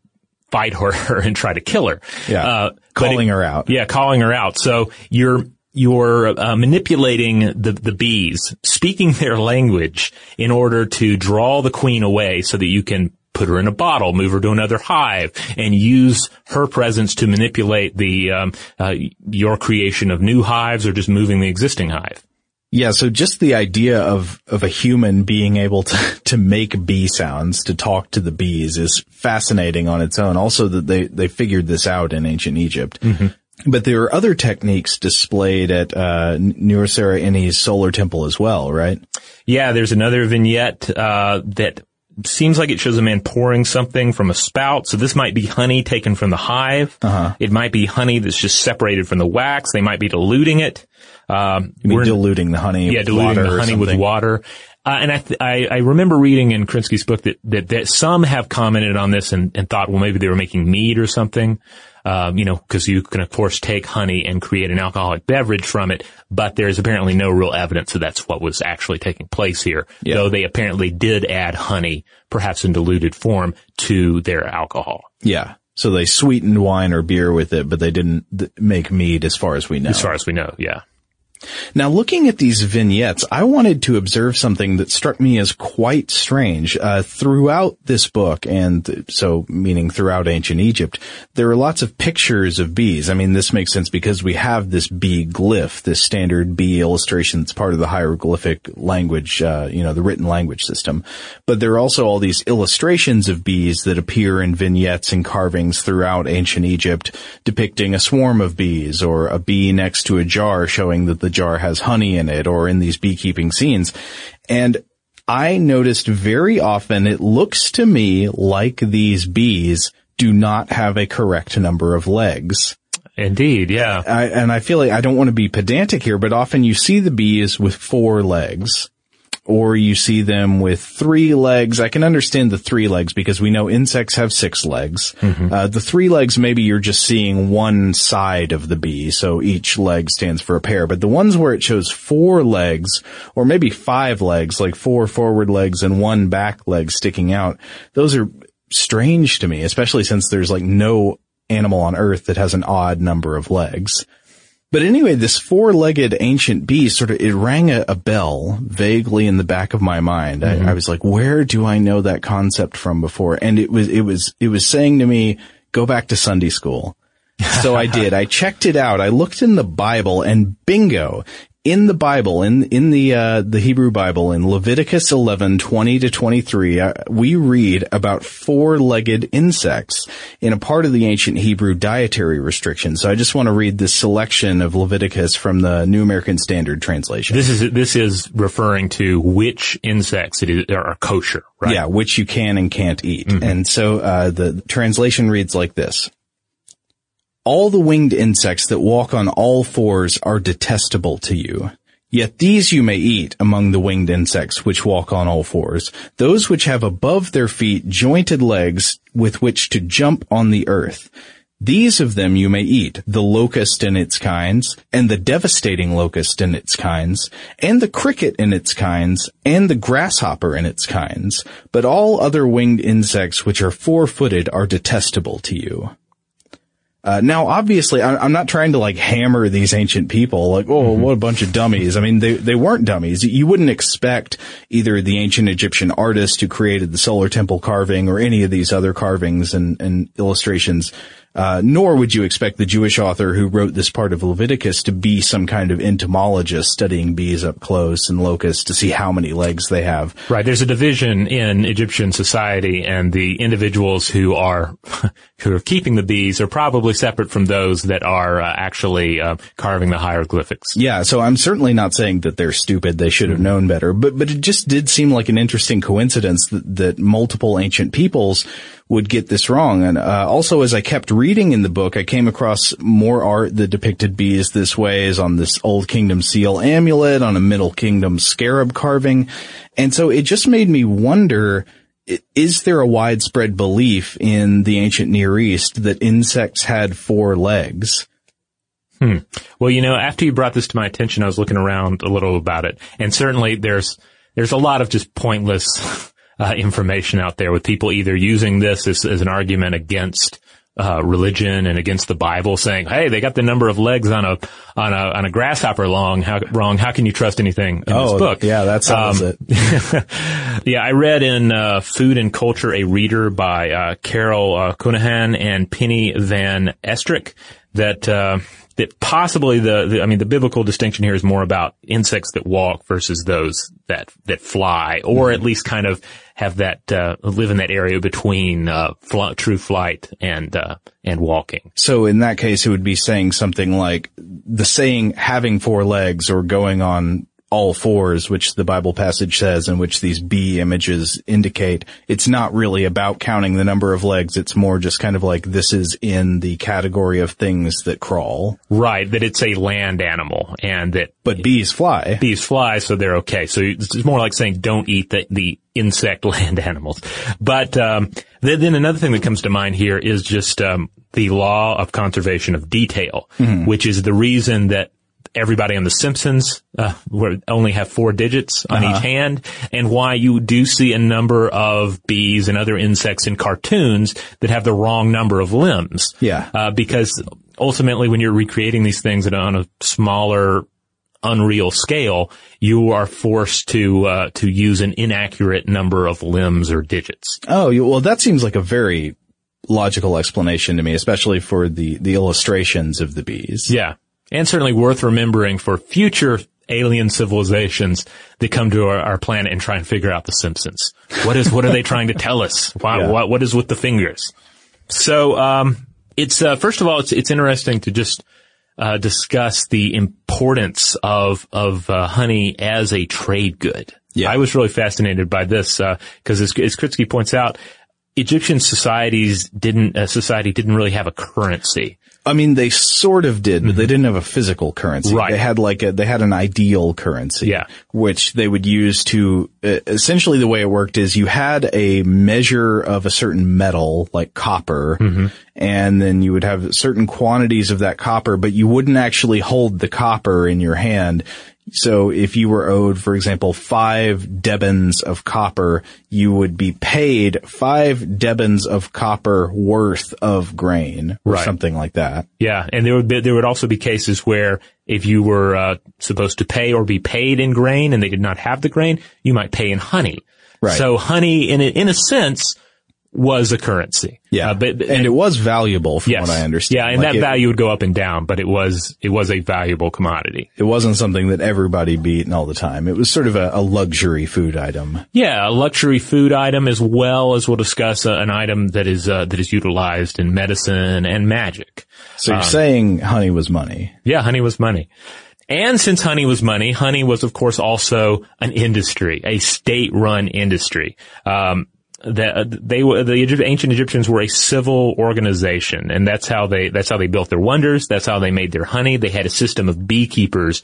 fight her and try to kill her. Yeah. Uh, Calling it- her out. Yeah, calling her out. So you're you're uh, manipulating the the bees, speaking their language in order to draw the queen away, so that you can put her in a bottle, move her to another hive, and use her presence to manipulate the um, uh, your creation of new hives or just moving the existing hive. Yeah, so just the idea of, of a human being able to, to make bee sounds, to talk to the bees is fascinating on its own. Also that they, they figured this out in ancient Egypt. But there are other techniques displayed at, uh, Nyuserre Ini's solar temple as well, right? Yeah, there's another vignette uh, that seems like it shows a man pouring something from a spout. So this might be honey taken from the hive. Uh-huh. It might be honey that's just separated from the wax. They might be diluting it. Um, we're- diluting the honey yeah, with diluting water the honey with water. Uh, and I, th- I, I remember reading in Kritsky's book that, that, that some have commented on this and, and thought, well, maybe they were making mead or something. Um, you know, cause you can of course take honey and create an alcoholic beverage from it, but there's apparently no real evidence that that's what was actually taking place here. Yeah. Though they apparently did add honey, perhaps in diluted form, to their alcohol. Yeah. So they sweetened wine or beer with it, but they didn't th- make mead as far as we know. As far as we know, yeah. Now, looking at these vignettes, I wanted to observe something that struck me as quite strange. Uh, throughout this book, and so meaning throughout ancient Egypt, there are lots of pictures of bees. I mean, this makes sense because we have this bee glyph, this standard bee illustration that's part of the hieroglyphic language, uh, you know, the written language system. But there are also all these illustrations of bees that appear in vignettes and carvings throughout ancient Egypt, depicting a swarm of bees or a bee next to a jar showing that the jar has honey in it or in these beekeeping scenes. And I noticed very often it looks to me like these bees do not have a correct number of legs. Indeed, yeah. I, and I feel like I don't want to be pedantic here, but often you see the bees with four legs. Or you see them with three legs. I can understand the three legs because we know insects have six legs. Uh, the three legs, maybe you're just seeing one side of the bee, so each leg stands for a pair. But the ones where it shows four legs, or maybe five legs, like four forward legs and one back leg sticking out, those are strange to me, especially since there's like no animal on earth that has an odd number of legs. But anyway, this four-legged ancient beast sort of, it rang a, a bell vaguely in the back of my mind. I, mm-hmm. I was like, where do I know that concept from before? And it was, it was, it was saying to me, go back to Sunday school. So I did. I checked it out. I looked in the Bible and bingo. In the Bible, in, in the, uh, the Hebrew Bible, in Leviticus 11, 20 to 23, uh, we read about four-legged insects in a part of the ancient Hebrew dietary restriction. So I just want to read this selection of Leviticus from the New American Standard Translation. This is, this is referring to which insects it is, are kosher, right? Yeah, which you can and can't eat. And so uh, the translation reads like this. All the winged insects that walk on all fours are detestable to you. Yet these you may eat among the winged insects which walk on all fours, those which have above their feet jointed legs with which to jump on the earth. These of them you may eat, the locust in its kinds, and the devastating locust in its kinds, and the cricket in its kinds, and the grasshopper in its kinds, but all other winged insects which are four-footed are detestable to you. Uh, now, obviously, I, I'm not trying to like hammer these ancient people, like, oh, what a bunch of dummies. I mean, they, they weren't dummies. You wouldn't expect either the ancient Egyptian artist who created the solar temple carving or any of these other carvings and, and illustrations uh, nor would you expect the Jewish author who wrote this part of Leviticus to be some kind of entomologist studying bees up close and locusts to see how many legs they have. Right. There's a division in Egyptian society and the individuals who are, who are keeping the bees are probably separate from those that are uh, actually uh, carving the hieroglyphics. Yeah. So I'm certainly not saying that they're stupid. They should have known better, but, but it just did seem like an interesting coincidence that, that multiple ancient peoples would get this wrong. And uh, also, as I kept reading in the book, I came across more art that depicted bees this way, as on this Old Kingdom seal amulet, on a Middle Kingdom scarab carving, and so it just made me wonder. Is there a widespread belief in the ancient Near East that insects had four legs? Hmm. Well, you know, after you brought this to my attention, I was looking around a little about it, and certainly there's there's a lot of just pointless uh, information out there with people either using this as, as an argument against uh, religion and against the Bible, saying, "Hey, they got the number of legs on a on a on a grasshopper long. How wrong? How can you trust anything in oh, this book?" Yeah, that sounds um, it. yeah, I read in uh, Food and Culture, a reader by uh, Carol uh, Counihan and Penny Van Esterik that uh, that possibly the, the, I mean, the biblical distinction here is more about insects that walk versus those that, that fly, or at least kind of have that, uh, live in that area between, uh, fl- true flight and, uh, and walking. So in that case, it would be saying something like the saying having four legs or going on all fours, which the Bible passage says and which these bee images indicate. It's not really about counting the number of legs. It's more just kind of like this is in the category of things that crawl. Right. That it's a land animal and that. But bees fly. Bees fly, so they're okay. So it's more like saying don't eat the, the insect land animals. But, um, then, then another thing that comes to mind here is just, um, the law of conservation of detail, mm-hmm. which is the reason that everybody on The Simpsons uh, only have four digits on uh-huh. each hand, and why you do see a number of bees and other insects in cartoons that have the wrong number of limbs. Yeah, uh, because ultimately, when you're recreating these things on a smaller unreal scale, you are forced to uh, to use an inaccurate number of limbs or digits. Oh, well, that seems like a very logical explanation to me, especially for the the illustrations of the bees. Yeah, and certainly worth remembering for future alien civilizations that come to our, our, planet and try and figure out the Simpsons. What is, what are they trying to tell us? Why, yeah. what, what is with the fingers? So, um, it's, uh, first of all, it's, it's interesting to just, uh, discuss the importance of, of, uh, honey as a trade good. Yeah. I was really fascinated by this, uh, cause as, as Kritsky points out, Egyptian societies didn't, uh, society didn't really have a currency. I mean, they sort of did, but mm-hmm. they didn't have a physical currency. Right. They had like a, they had an ideal currency. Yeah. Which they would use to, uh, essentially the way it worked is you had a measure of a certain metal, like copper, mm-hmm. and then you would have certain quantities of that copper, but you wouldn't actually hold the copper in your hand. So if you were owed, for example, five debens of copper, you would be paid five debens of copper worth of grain or right. something like that. Yeah. And there would be, there would also be cases where if you were uh, supposed to pay or be paid in grain and they did not have the grain, you might pay in honey. Right. So honey, in a, in a sense, was a currency. Yeah, uh, but, and, and, it was valuable from yes. what I understand. Yeah, and like that it, value would go up and down, but it was it was a valuable commodity. It wasn't something that everybody beat all the time. It was sort of a, a luxury food item. Yeah, a luxury food item as well as we'll discuss uh, an item that is uh, that is utilized in medicine and magic. So you're um, saying honey was money? Yeah, honey was money. And since honey was money, honey was of course also an industry, a state-run industry. Um, that uh, they were the ancient Egyptians were a civil organization, and that's how they that's how they built their wonders. That's how they made their honey. They had a system of beekeepers,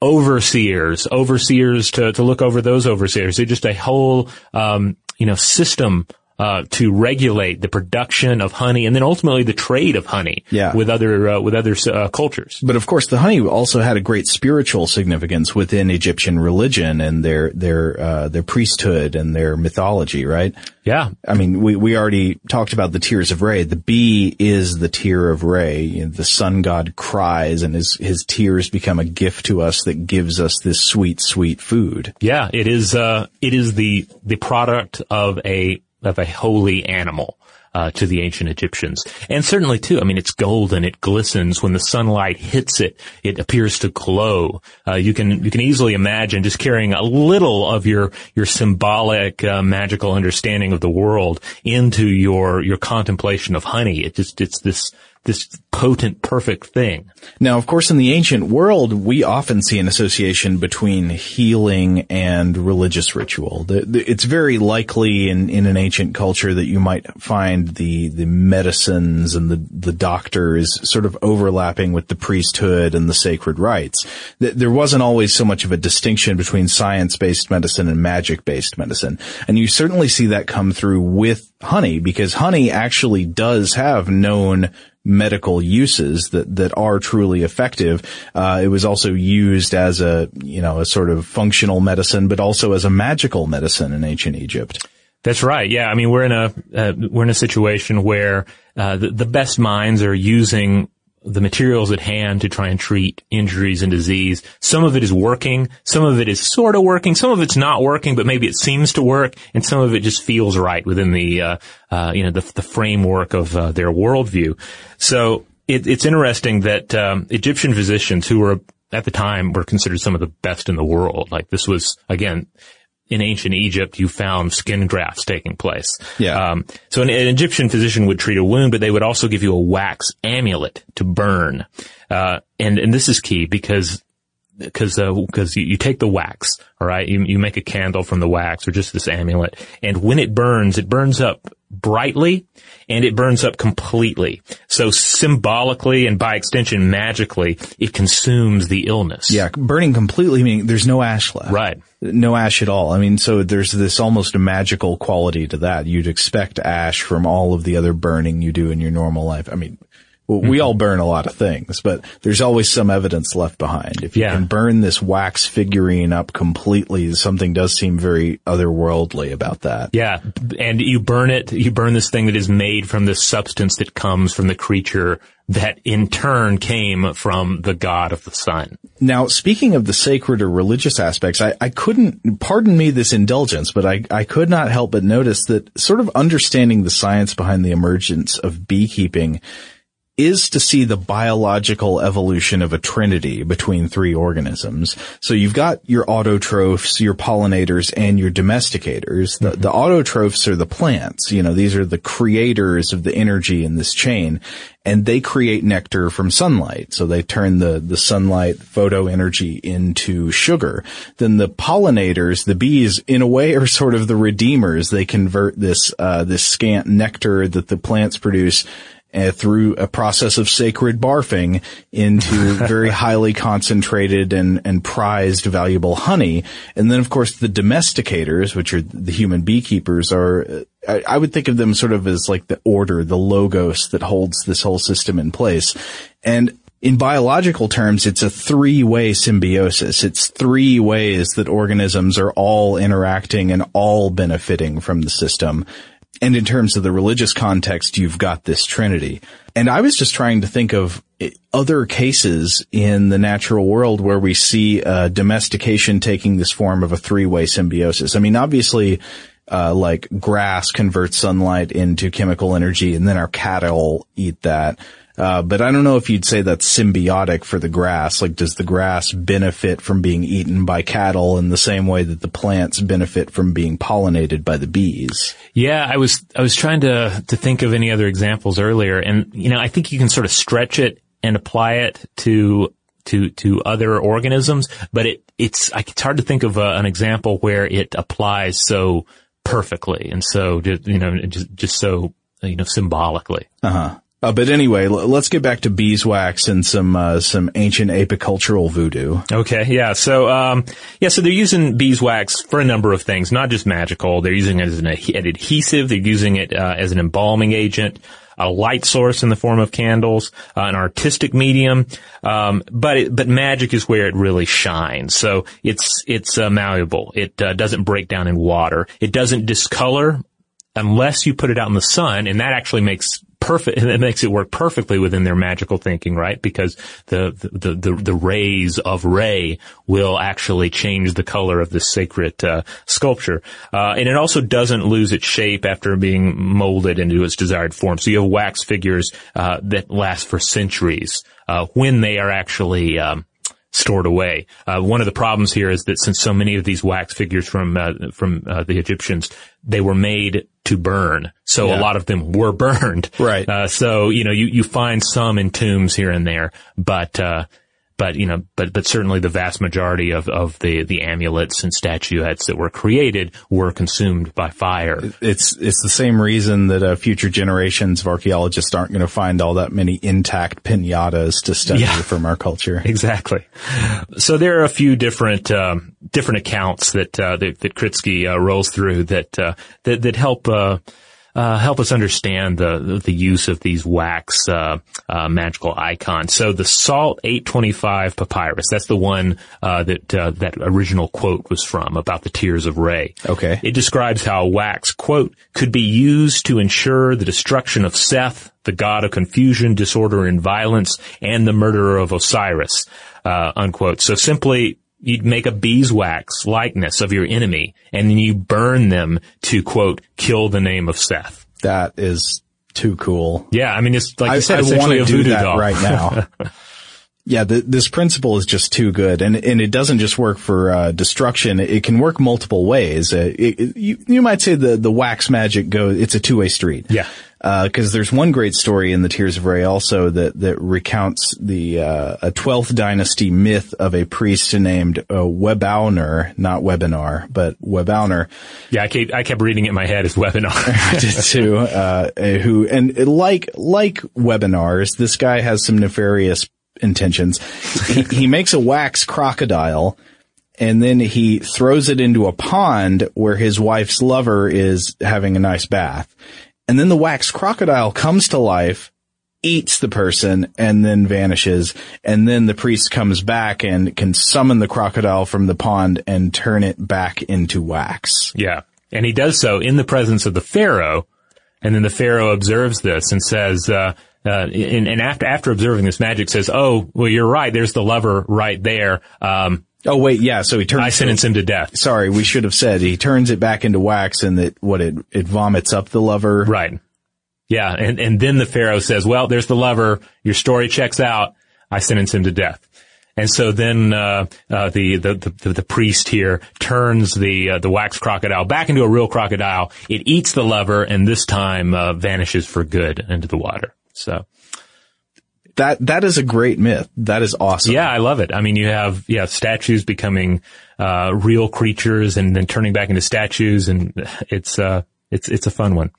overseers, overseers to to look over those overseers. They just a whole um, you know system uh, to regulate the production of honey and then ultimately the trade of honey Yeah. with other uh, with other uh, cultures. But of course, the honey also had a great spiritual significance within Egyptian religion and their their uh, their priesthood and their mythology, right? Yeah, I mean, we, we already talked about the tears of Re. The bee is the tear of Re. You know, the sun god cries and his, his tears become a gift to us that gives us this sweet, sweet food. yeah. It is uh, it is the the product of a of a holy animal. Uh, to the ancient Egyptians. And certainly too, I mean, it's golden, it glistens when the sunlight hits it, it appears to glow. Uh, you can, you can easily imagine just carrying a little of your, your symbolic, uh, magical understanding of the world into your, your contemplation of honey. It just, it's this, this potent, perfect thing. Now, of course, in the ancient world, we often see an association between healing and religious ritual. It's very likely in, in an ancient culture that you might find the, the medicines and the, the doctors sort of overlapping with the priesthood and the sacred rites. Th- There wasn't always so much of a distinction between science-based medicine and magic-based medicine. And you certainly see that come through with honey because honey actually does have known medical uses that, that are truly effective. Uh, it was also used as a, you know, a sort of functional medicine, but also as a magical medicine in ancient Egypt. That's right. Yeah. I mean, we're in a, uh, we're in a situation where, uh, the, the best minds are using the materials at hand to try and treat injuries and disease. Some of it is working. Some of it is sort of working. Some of it's not working, but maybe it seems to work. And some of it just feels right within the, uh, uh, you know, the, the framework of uh, their worldview. So it, it's interesting that um, Egyptian physicians who were at the time were considered some of the best in the world. Like this was again in ancient Egypt, you found skin grafts taking place. Yeah. Um, so an, an Egyptian physician would treat a wound, but they would also give you a wax amulet to burn. Uh, and and this is key because because because you, you take the wax, all right, you you make a candle from the wax or just this amulet, and when it burns, it burns up brightly and it burns up completely. So symbolically and by extension magically, it consumes the illness. Yeah, burning completely meaning there's no ash left. Right. No ash at all. I mean, so there's this almost magical quality to that. You'd expect ash from all of the other burning you do in your normal life. I mean, well, we mm-hmm. all burn a lot of things, but there's always some evidence left behind. If you Yeah. can burn this wax figurine up completely, something does seem very otherworldly about that. Yeah, and you burn it, you burn this thing that is made from the substance that comes from the creature that in turn came from the god of the sun. Now, speaking of the sacred or religious aspects, I, I couldn't, pardon me this indulgence, but I, I could not help but notice that sort of understanding the science behind the emergence of beekeeping is to see the biological evolution of a trinity between three organisms. So you've got your autotrophs, your pollinators, and your domesticators. The, the autotrophs are the plants. You know, these are the creators of the energy in this chain. And they create nectar from sunlight. So they turn the, the sunlight photo energy into sugar. Then the pollinators, the bees, in a way are sort of the redeemers. They convert this, uh, this scant nectar that the plants produce uh, through a process of sacred barfing into very highly concentrated and, and prized valuable honey. And then of course the domesticators, which are the human beekeepers are, I, I would think of them sort of as like the order, the logos that holds this whole system in place. And in biological terms, it's a three-way symbiosis. It's three ways that organisms are all interacting and all benefiting from the system. And in terms of the religious context, you've got this trinity. And I was just trying to think of eh, other cases in the natural world where we see uh, domestication taking this form of a three-way symbiosis. I mean, obviously, uh, like grass converts sunlight into chemical energy and then our cattle eat that. Uh, but I don't know if you'd say that's symbiotic for the grass. Like, does the grass benefit from being eaten by cattle in the same way that the plants benefit from being pollinated by the bees? Yeah, I was I was trying to to think of any other examples earlier, and you know I think you can sort of stretch it and apply it to to to other organisms, but it it's it's hard to think of a, an example where it applies so perfectly, and so you know, just just so you know, symbolically. Uh, but anyway, l- let's get back to beeswax and some uh, some ancient apicultural voodoo. Okay, yeah. So, um, yeah, so they're using beeswax for a number of things, not just magical. They're using it as an, ad- an adhesive. They're using it uh, as an embalming agent, a light source in the form of candles, uh, an artistic medium. Um, but it, but magic is where it really shines. So it's it's uh, malleable. It uh, doesn't break down in water. It doesn't discolor unless you put it out in the sun, and that actually makes perfect. It makes it work perfectly within their magical thinking, right? Because the the the, the rays of Re will actually change the color of this sacred uh, sculpture, uh, and it also doesn't lose its shape after being molded into its desired form. So you have wax figures uh, that last for centuries uh, when they are actually. Um, stored away. Uh, one of the problems here is that since so many of these wax figures from uh, from uh, the Egyptians, they were made to burn, so Yeah. a lot of them were burned. Right. Uh, so you know you you find some in tombs here and there, but. Uh, but you know, but but certainly the vast majority of, of the, the amulets and statuettes that were created were consumed by fire. It's it's the same reason that uh, future generations of archaeologists aren't going to find all that many intact pinatas to study Yeah. from our culture. Exactly. So there are a few different um, different accounts that uh, that, that Kritsky uh, rolls through that uh, that that help. Uh, help us understand the the use of these wax uh, uh, magical icons. So the Salt 825 papyrus, that's the one uh, that uh, that original quote was from about the tears of Re. Okay. It describes how wax, quote, could be used to ensure the destruction of Seth, the god of confusion, disorder, and violence, and the murderer of Osiris, uh, unquote. So simply, you'd make a beeswax likeness of your enemy, and then you burn them to, quote, kill the name of Seth. That is too cool. Yeah, I mean, it's like I, you said, I want to do that doll. right now. yeah, the, this principle is just too good, and and it doesn't just work for uh, destruction. It can work multiple ways. Uh, it, it- you you might say the the wax magic goes. It's a two way street. Yeah. Because there's one great story in the Tears of Re also that that recounts the uh, a 12th dynasty myth of a priest named uh, Webauner, not Webinar, but Webauner, Yeah, I kept, I kept reading it in my head as webinar. I did too. Uh, who and like like webinars, this guy has some nefarious intentions. He, he makes a wax crocodile, and then he throws it into a pond where his wife's lover is having a nice bath, and then the wax crocodile comes to life. Eats the person and then vanishes, and then the priest comes back and can summon the crocodile from the pond and turn it back into wax. Yeah. And he does so in the presence of the Pharaoh. And then the Pharaoh observes this and says, uh, uh, and, and after, after observing this magic says, oh, well, you're right. There's the lover right there. Um, Oh wait, yeah. So he turns. I sentence him to death. Sorry, we should have said he turns it back into wax, and that what it it vomits up the lover. Right. Yeah. And, and then the Pharaoh says, well, there's the lover. Your story checks out. I sentence him to death. And so then, uh, uh, the, the, the, the priest here turns the, uh, the wax crocodile back into a real crocodile. It eats the lover and this time, uh, vanishes for good into the water. So. That that is a great myth. That is awesome. Yeah, I love it. I mean, you have yeah statues becoming uh, real creatures and then turning back into statues, and it's uh, it's it's a fun one.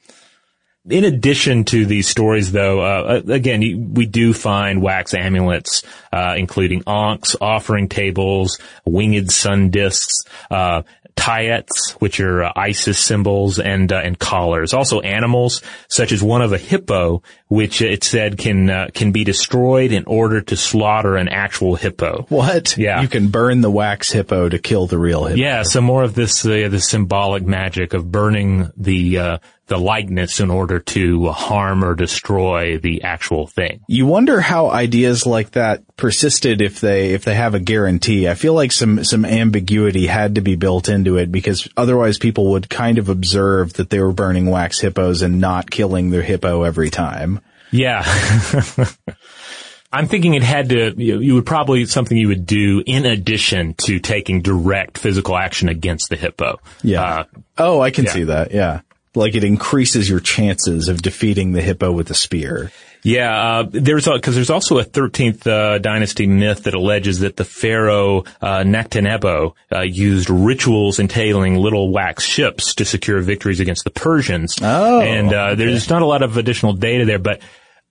In addition to these stories, though, uh, again, we do find wax amulets, uh, including ankhs, offering tables, winged sun discs, uh, tayets, which are uh, Isis symbols, and uh, and collars. Also, animals such as one of a hippo, which it said can uh, can be destroyed in order to slaughter an actual hippo. What? Yeah. You can burn the wax hippo to kill the real hippo. Yeah, so more of this uh, the symbolic magic of burning the uh, the likeness in order to harm or destroy the actual thing. You wonder how ideas like that persisted if they if they have a guarantee. I feel like some some ambiguity had to be built into it because otherwise people would kind of observe that they were burning wax hippos and not killing their hippo every time. Yeah. I'm thinking it had to, you, would probably something you would do in addition to taking direct physical action against the hippo. Uh, oh, I can yeah. see that. Yeah. Like it increases your chances of defeating the hippo with a spear. Yeah, uh, there's because there's also a 13th uh, dynasty myth that alleges that the pharaoh uh, Nectanebo uh, used rituals entailing little wax ships to secure victories against the Persians. Oh, and uh, there's not a lot of additional data there, but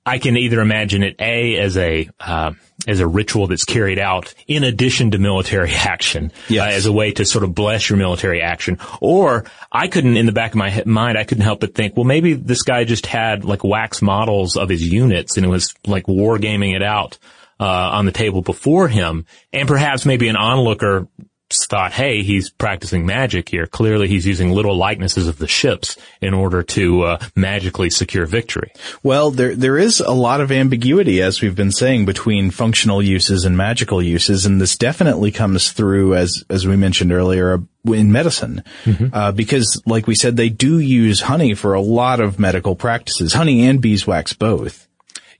I can either imagine it a as a uh, as a ritual that's carried out in addition to military action, Yes. uh, as a way to sort of bless your military action. Or I couldn't, in the back of my mind, I couldn't help but think, well, maybe this guy just had like wax models of his units and it was like wargaming it out uh, on the table before him, and perhaps maybe an onlooker thought, hey, he's practicing magic here. Clearly, he's using little likenesses of the ships in order to uh, magically secure victory. Well, there there is a lot of ambiguity, as we've been saying, between functional uses and magical uses, and this definitely comes through as as we mentioned earlier in medicine, uh, because, like we said, they do use honey for a lot of medical practices, honey and beeswax both.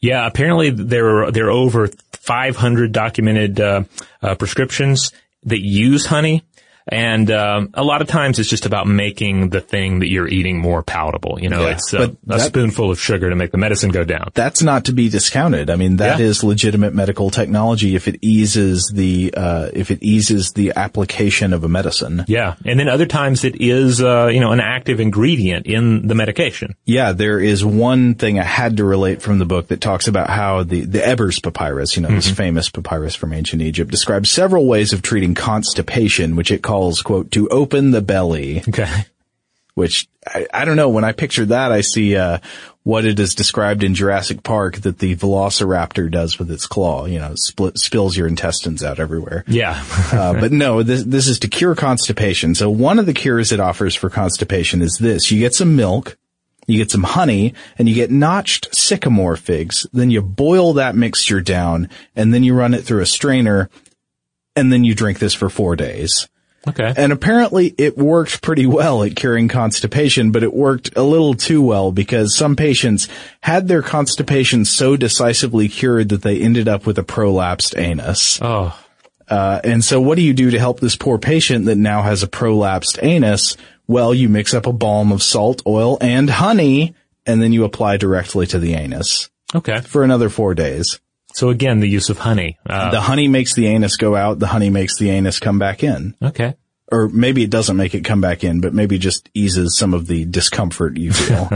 Yeah, apparently there are there are over 500 documented uh, uh, prescriptions that use honey, and um, a lot of times it's just about making the thing that you're eating more palatable. You know, Yeah, it's uh, a that- spoonful of sugar to make the medicine go down. That's not to be discounted. I mean, that Yeah. is legitimate medical technology if it eases the uh, if it eases the application of a medicine. Yeah, and then other times it is uh, you know an active ingredient in the medication. Yeah, there is one thing I had to relate from the book that talks about how the, the Ebers papyrus, you know, this famous papyrus from ancient Egypt, describes several ways of treating constipation, which it calls, quote, to open the belly, Okay. which I, I don't know. When I picture that, I see, uh, what it is described in Jurassic Park that the velociraptor does with its claw, you know, split, spills your intestines out everywhere. Yeah. Uh, but no, this, this is to cure constipation. So one of the cures it offers for constipation is this. You get some milk, you get some honey, and you get notched sycamore figs. Then you boil that mixture down, and then you run it through a strainer, and then you drink this for four days. Okay. And apparently it worked pretty well at curing constipation, but it worked a little too well because some patients had their constipation so decisively cured that they ended up with a prolapsed anus. Oh. Uh, and so what do you do to help this poor patient that now has a prolapsed anus? Well, you mix up a balm of salt, oil, and honey, and then you apply directly to the anus Okay. for another four days. So again, the use of honey. Uh, The honey makes the anus go out, the honey makes the anus come back in. okay. Or maybe it doesn't make it come back in, but maybe just eases some of the discomfort you feel.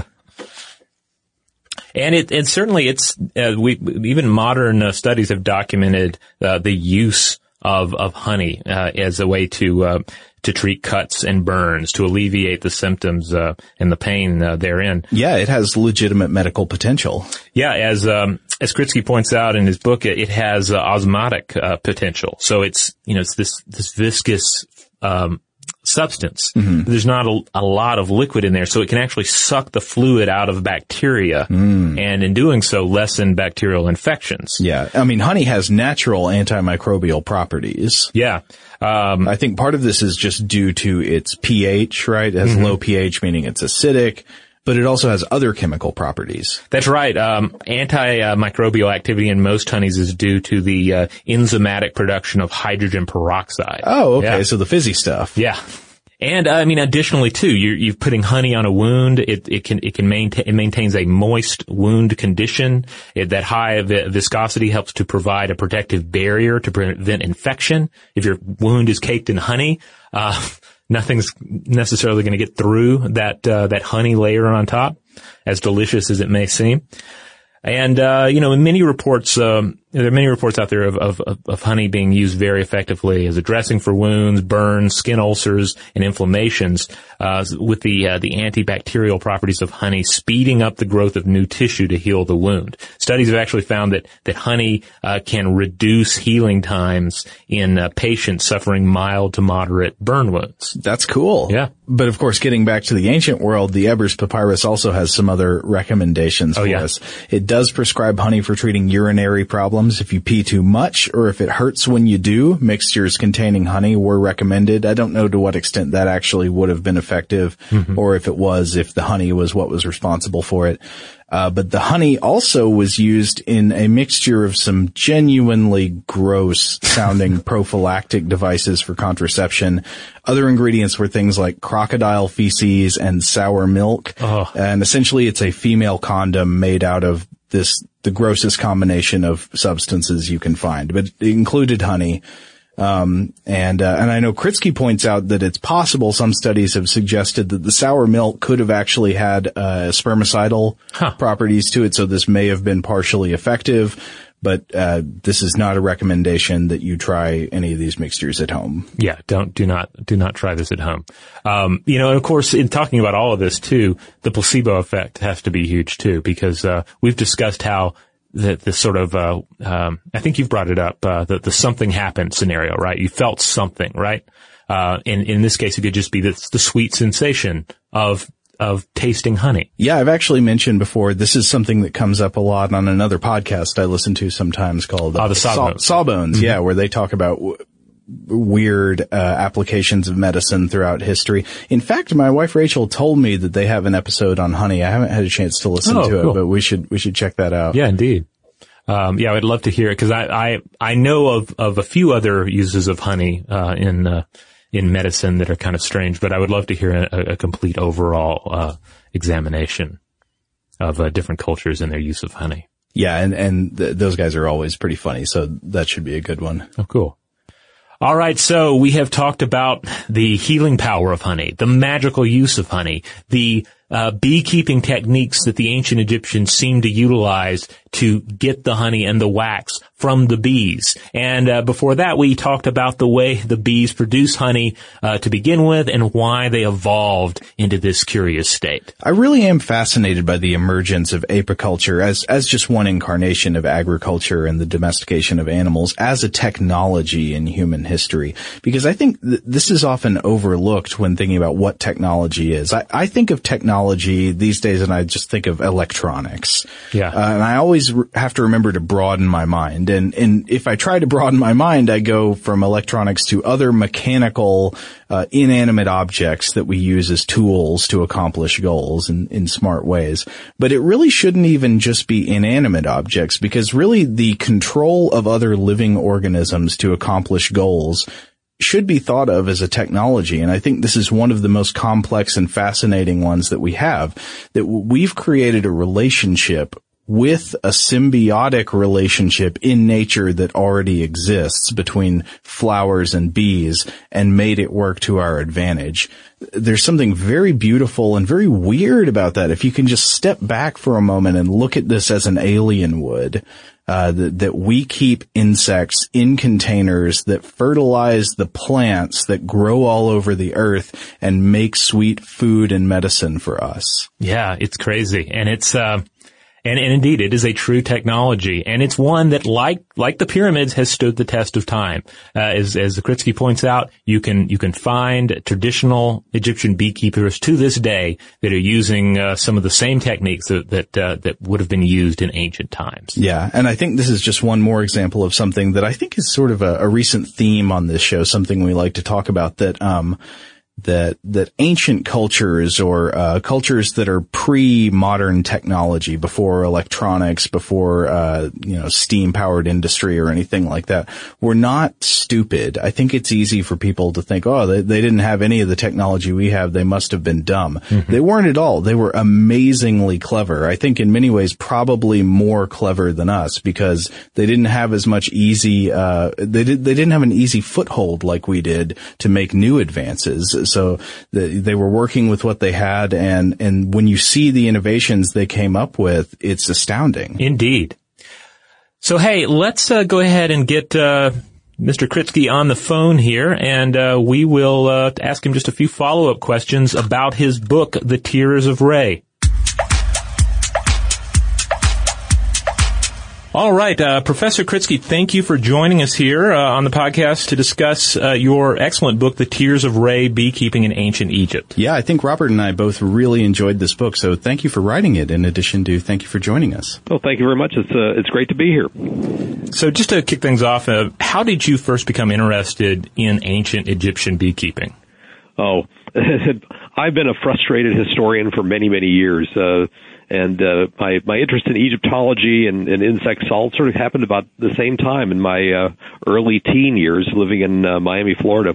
And it, and certainly it's, uh, we, even modern uh, studies have documented, uh, the use of, of honey, uh, as a way to, uh, to treat cuts and burns, to alleviate the symptoms, uh, and the pain, uh, therein. yeah, it has legitimate medical potential. Yeah, as, um, as Kritsky points out in his book, it, it has uh, osmotic, uh, potential. So it's, you know, it's this, this viscous, um, substance. There's not a, a lot of liquid in there, so it can actually suck the fluid out of bacteria, and in doing so, lessen bacterial infections. Yeah. I mean, honey has natural antimicrobial properties. Yeah. Um, I think part of this is just due to its pH, right? It has Mm-hmm. low pH, meaning it's acidic, but it also has other chemical properties. that's right. Um, antimicrobial activity in most honeys is due to the uh, enzymatic production of hydrogen peroxide. Oh, okay. Yeah. So the fizzy stuff. Yeah. And I mean, additionally too, you're, you're putting honey on a wound. It, it can it can maintain it maintains a moist wound condition. It, that high vi- viscosity helps to provide a protective barrier to prevent infection. If your wound is caked in honey, uh, nothing's necessarily going to get through that uh, that honey layer on top, as delicious as it may seem. And uh, you know, in many reports, um, there are many reports out there of, of, of honey being used very effectively as a dressing for wounds, burns, skin ulcers, and inflammations. Uh, with the uh, the antibacterial properties of honey speeding up the growth of new tissue to heal the wound. Studies have actually found that that honey uh, can reduce healing times in uh, patients suffering mild to moderate burn wounds. That's cool. Yeah. But of course, getting back to the ancient world, the Ebers Papyrus also has some other recommendations for Oh, yeah. us. It does prescribe honey for treating urinary problems. If you pee too much or if it hurts when you do, mixtures containing honey were recommended. I don't know to what extent that actually would have been effective Mm-hmm. or if it was, if the honey was what was responsible for it. Uh, but the honey also was used in a mixture of some genuinely gross sounding prophylactic devices for contraception. Other ingredients were things like crocodile feces and sour milk. Oh. And essentially it's a female condom made out of this the grossest combination of substances you can find, but it included honey. Um, and uh, and I know Kritsky points out that it's possible some studies have suggested that the sour milk could have actually had uh, spermicidal Huh. properties to it, so this may have been partially effective. But uh, this is not a recommendation that you try any of these mixtures at home. Yeah, don't do not do not try this at home. Um, you know, and of course, in talking about all of this too, the placebo effect has to be huge too, because uh, we've discussed how that this sort of uh, um, I think you've brought it up uh, the the something happened scenario, right? You felt something, right? Uh, in in this case, it could just be the, the sweet sensation of of tasting honey. Yeah, I've actually mentioned before, this is something that comes up a lot on another podcast I listen to sometimes called Oh, the Saw- Sawbones. Sawbones, yeah, where they talk about w- weird uh, applications of medicine throughout history. In fact, my wife Rachel told me that they have an episode on honey. I haven't had a chance to listen Oh, to cool. it, but we should we should check that out. Yeah, indeed. Um, yeah, I'd love to hear it because I, I, I know of, of a few other uses of honey, uh, in, uh, in medicine that are kind of strange, but I would love to hear a, a complete overall, uh, examination of, uh, different cultures and their use of honey. Yeah, and and th- those guys are always pretty funny, so that should be a good one. Oh, cool. All right, so we have talked about the healing power of honey, the magical use of honey, the uh, beekeeping techniques that the ancient Egyptians seemed to utilize to get the honey and the wax from the bees. And uh, before that, we talked about the way the bees produce honey uh, to begin with and why they evolved into this curious state. I really am fascinated by the emergence of apiculture as, as just one incarnation of agriculture and the domestication of animals as a technology in human history. Because I think th- this is often overlooked when thinking about what technology is. I, I think of technology these days and I just think of electronics. Yeah. Uh, and I always re- have to remember to broaden my mind. And, and if I try to broaden my mind, I go from electronics to other mechanical, uh, inanimate objects that we use as tools to accomplish goals in, in smart ways. But it really shouldn't even just be inanimate objects because really the control of other living organisms to accomplish goals should be thought of as a technology. And I think this is one of the most complex and fascinating ones that we have, that we've created a relationship with a symbiotic relationship in nature that already exists between flowers and bees and made it work to our advantage. There's something very beautiful and very weird about that. If you can just step back for a moment and look at this as an alien would, uh, that, that we keep insects in containers that fertilize the plants that grow all over the earth and make sweet food and medicine for us. Yeah, it's crazy. And it's, uh, and, and indeed, it is a true technology, and it's one that, like like the pyramids, has stood the test of time. Uh, as as Kritsky points out, you can you can find traditional Egyptian beekeepers to this day that are using uh, some of the same techniques that that, uh, that would have been used in ancient times. Yeah, and I think this is just one more example of something that I think is sort of a, a recent theme on this show, something we like to talk about that um that that ancient cultures or uh, cultures that are pre-modern technology, before electronics, before uh, you know steam-powered industry or anything like that, were not stupid. I think it's easy for people to think, oh, they, they didn't have any of the technology we have; they must have been dumb. They weren't at all. They were amazingly clever. I think in many ways probably more clever than us because they didn't have as much easy. Uh, they did. They didn't have an easy foothold like we did to make new advances. So the, they were working with what they had, and and when you see the innovations they came up with, it's astounding. Indeed. So hey, let's uh, go ahead and get uh, Mr. Kritsky on the phone here, and uh, we will uh, ask him just a few follow-up questions about his book, The Tears of Re. All right, uh, Professor Kritsky, thank you for joining us here uh, on the podcast to discuss uh, your excellent book, The Tears of Re: Beekeeping in Ancient Egypt. Yeah, I think Robert and I both really enjoyed this book, so thank you for writing it. In addition to thank you for joining us. Well, thank you very much. It's uh, it's great to be here. So, just to kick things off, uh, how did you first become interested in ancient Egyptian beekeeping? Oh, I've been a frustrated historian for many many years, uh, and uh, my my interest in Egyptology and, and insects all sort of happened about the same time in my uh, early teen years, living in uh, Miami, Florida,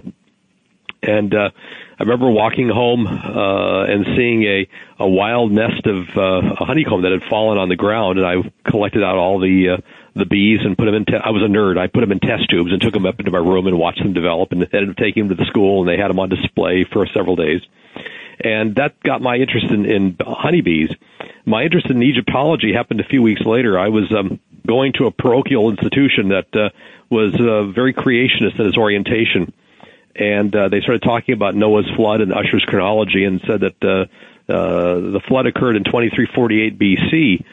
and uh, I remember walking home uh, and seeing a a wild nest of uh, a honeycomb that had fallen on the ground, and I collected out all the uh, the bees and put them in. Te- I was a nerd. I put them in test tubes and took them up into my room and watched them develop, and ended up taking them to the school, and they had them on display for several days. And that got my interest in, in honeybees. My interest in Egyptology happened a few weeks later. I was um, going to a parochial institution that uh, was uh, very creationist in its orientation and uh, they started talking about Noah's flood and Ussher's chronology, and said that uh, uh, the flood occurred in 2348 BC,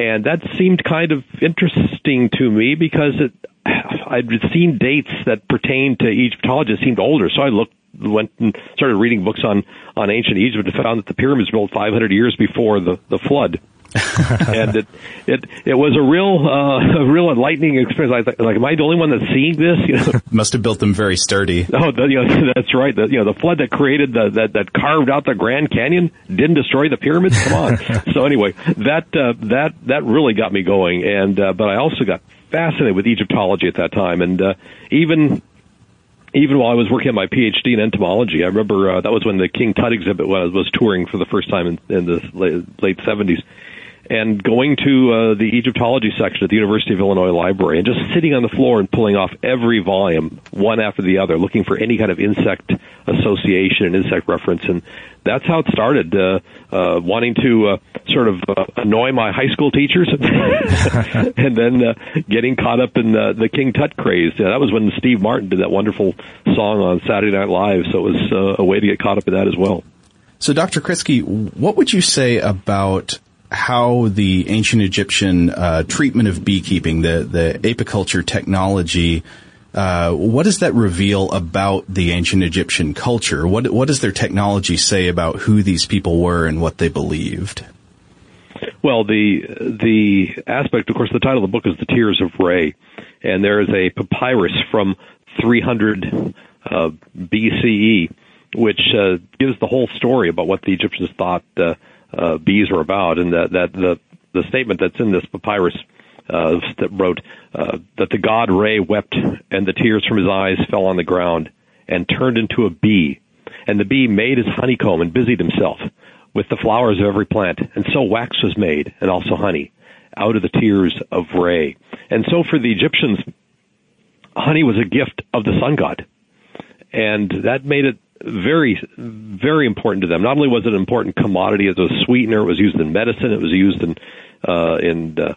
and that seemed kind of interesting to me because it, I'd seen dates that pertained to Egyptology that seemed older, so I looked went and started reading books on on ancient Egypt and found that the pyramids were built 500 years before the the flood. and it it it was a real uh, a real enlightening experience. I Like, like, am I the only one that's seeing this? You know, must have built them very sturdy. Oh, the, you know, that's right. The, you know, the flood that created the that that carved out the Grand Canyon didn't destroy the pyramids. Come on. so anyway, that uh, that that really got me going, and uh, but I also got fascinated with Egyptology at that time, and uh, even even while I was working on my PhD in entomology, I remember uh, that was when the King Tut exhibit was, was touring for the first time in, in the late, late 70s and going to uh, the Egyptology section at the University of Illinois Library and just sitting on the floor and pulling off every volume one after the other, looking for any kind of insect association and insect reference. And that's how it started, uh, uh, wanting to uh, sort of uh, annoy my high school teachers and then uh, getting caught up in the, the King Tut craze. Yeah, that was when Steve Martin did that wonderful song on Saturday Night Live, so it was uh, a way to get caught up in that as well. So, Dr. Kritsky, what would you say about how the ancient Egyptian uh, treatment of beekeeping, the the apiculture technology, uh, what does that reveal about the ancient Egyptian culture? What what does their technology say about who these people were and what they believed? Well, the the aspect, of course, the title of the book is "The Tears of Re," and there is a papyrus from 300 uh, BCE, which uh, gives the whole story about what the Egyptians thought uh, bees are about, and that that the the statement that's in this papyrus uh, that wrote uh, that the god Re wept, and the tears from his eyes fell on the ground, and turned into a bee, and the bee made his honeycomb and busied himself with the flowers of every plant, and so wax was made, and also honey, out of the tears of Re. And so for the Egyptians, honey was a gift of the sun god, and that made it very, very important to them. Not only was it an important commodity as a sweetener, it was used in medicine, it was used in uh, in uh,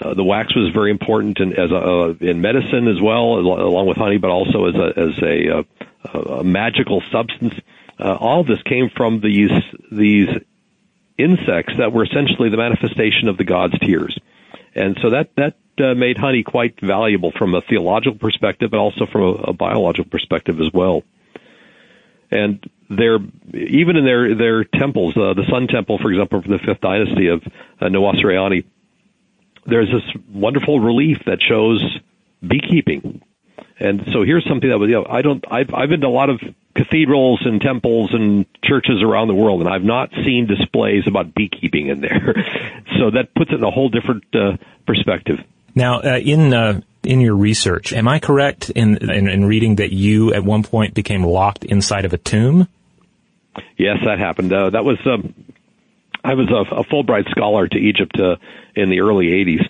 uh, the wax was very important in, as a, uh, in medicine as well, along with honey, but also as a as a, uh, a magical substance. Uh, all of this came from these these insects that were essentially the manifestation of the god's tears, and so that that uh, made honey quite valuable from a theological perspective, but also from a, a biological perspective as well and they're even in their their temples, uh, the Sun Temple, for example, from the fifth dynasty of uh, Nyuserre there's this wonderful relief that shows beekeeping. And so here's something that was, you know, I don't, I've, I've been to a lot of cathedrals and temples and churches around the world, and I've not seen displays about beekeeping in there. so that puts it in a whole different uh, perspective. Now, uh, in uh, in your research. Am I correct in, in, in reading that you at one point became locked inside of a tomb? Yes, that happened. Uh, that was um, I was a, a Fulbright scholar to Egypt uh, in the early '80s,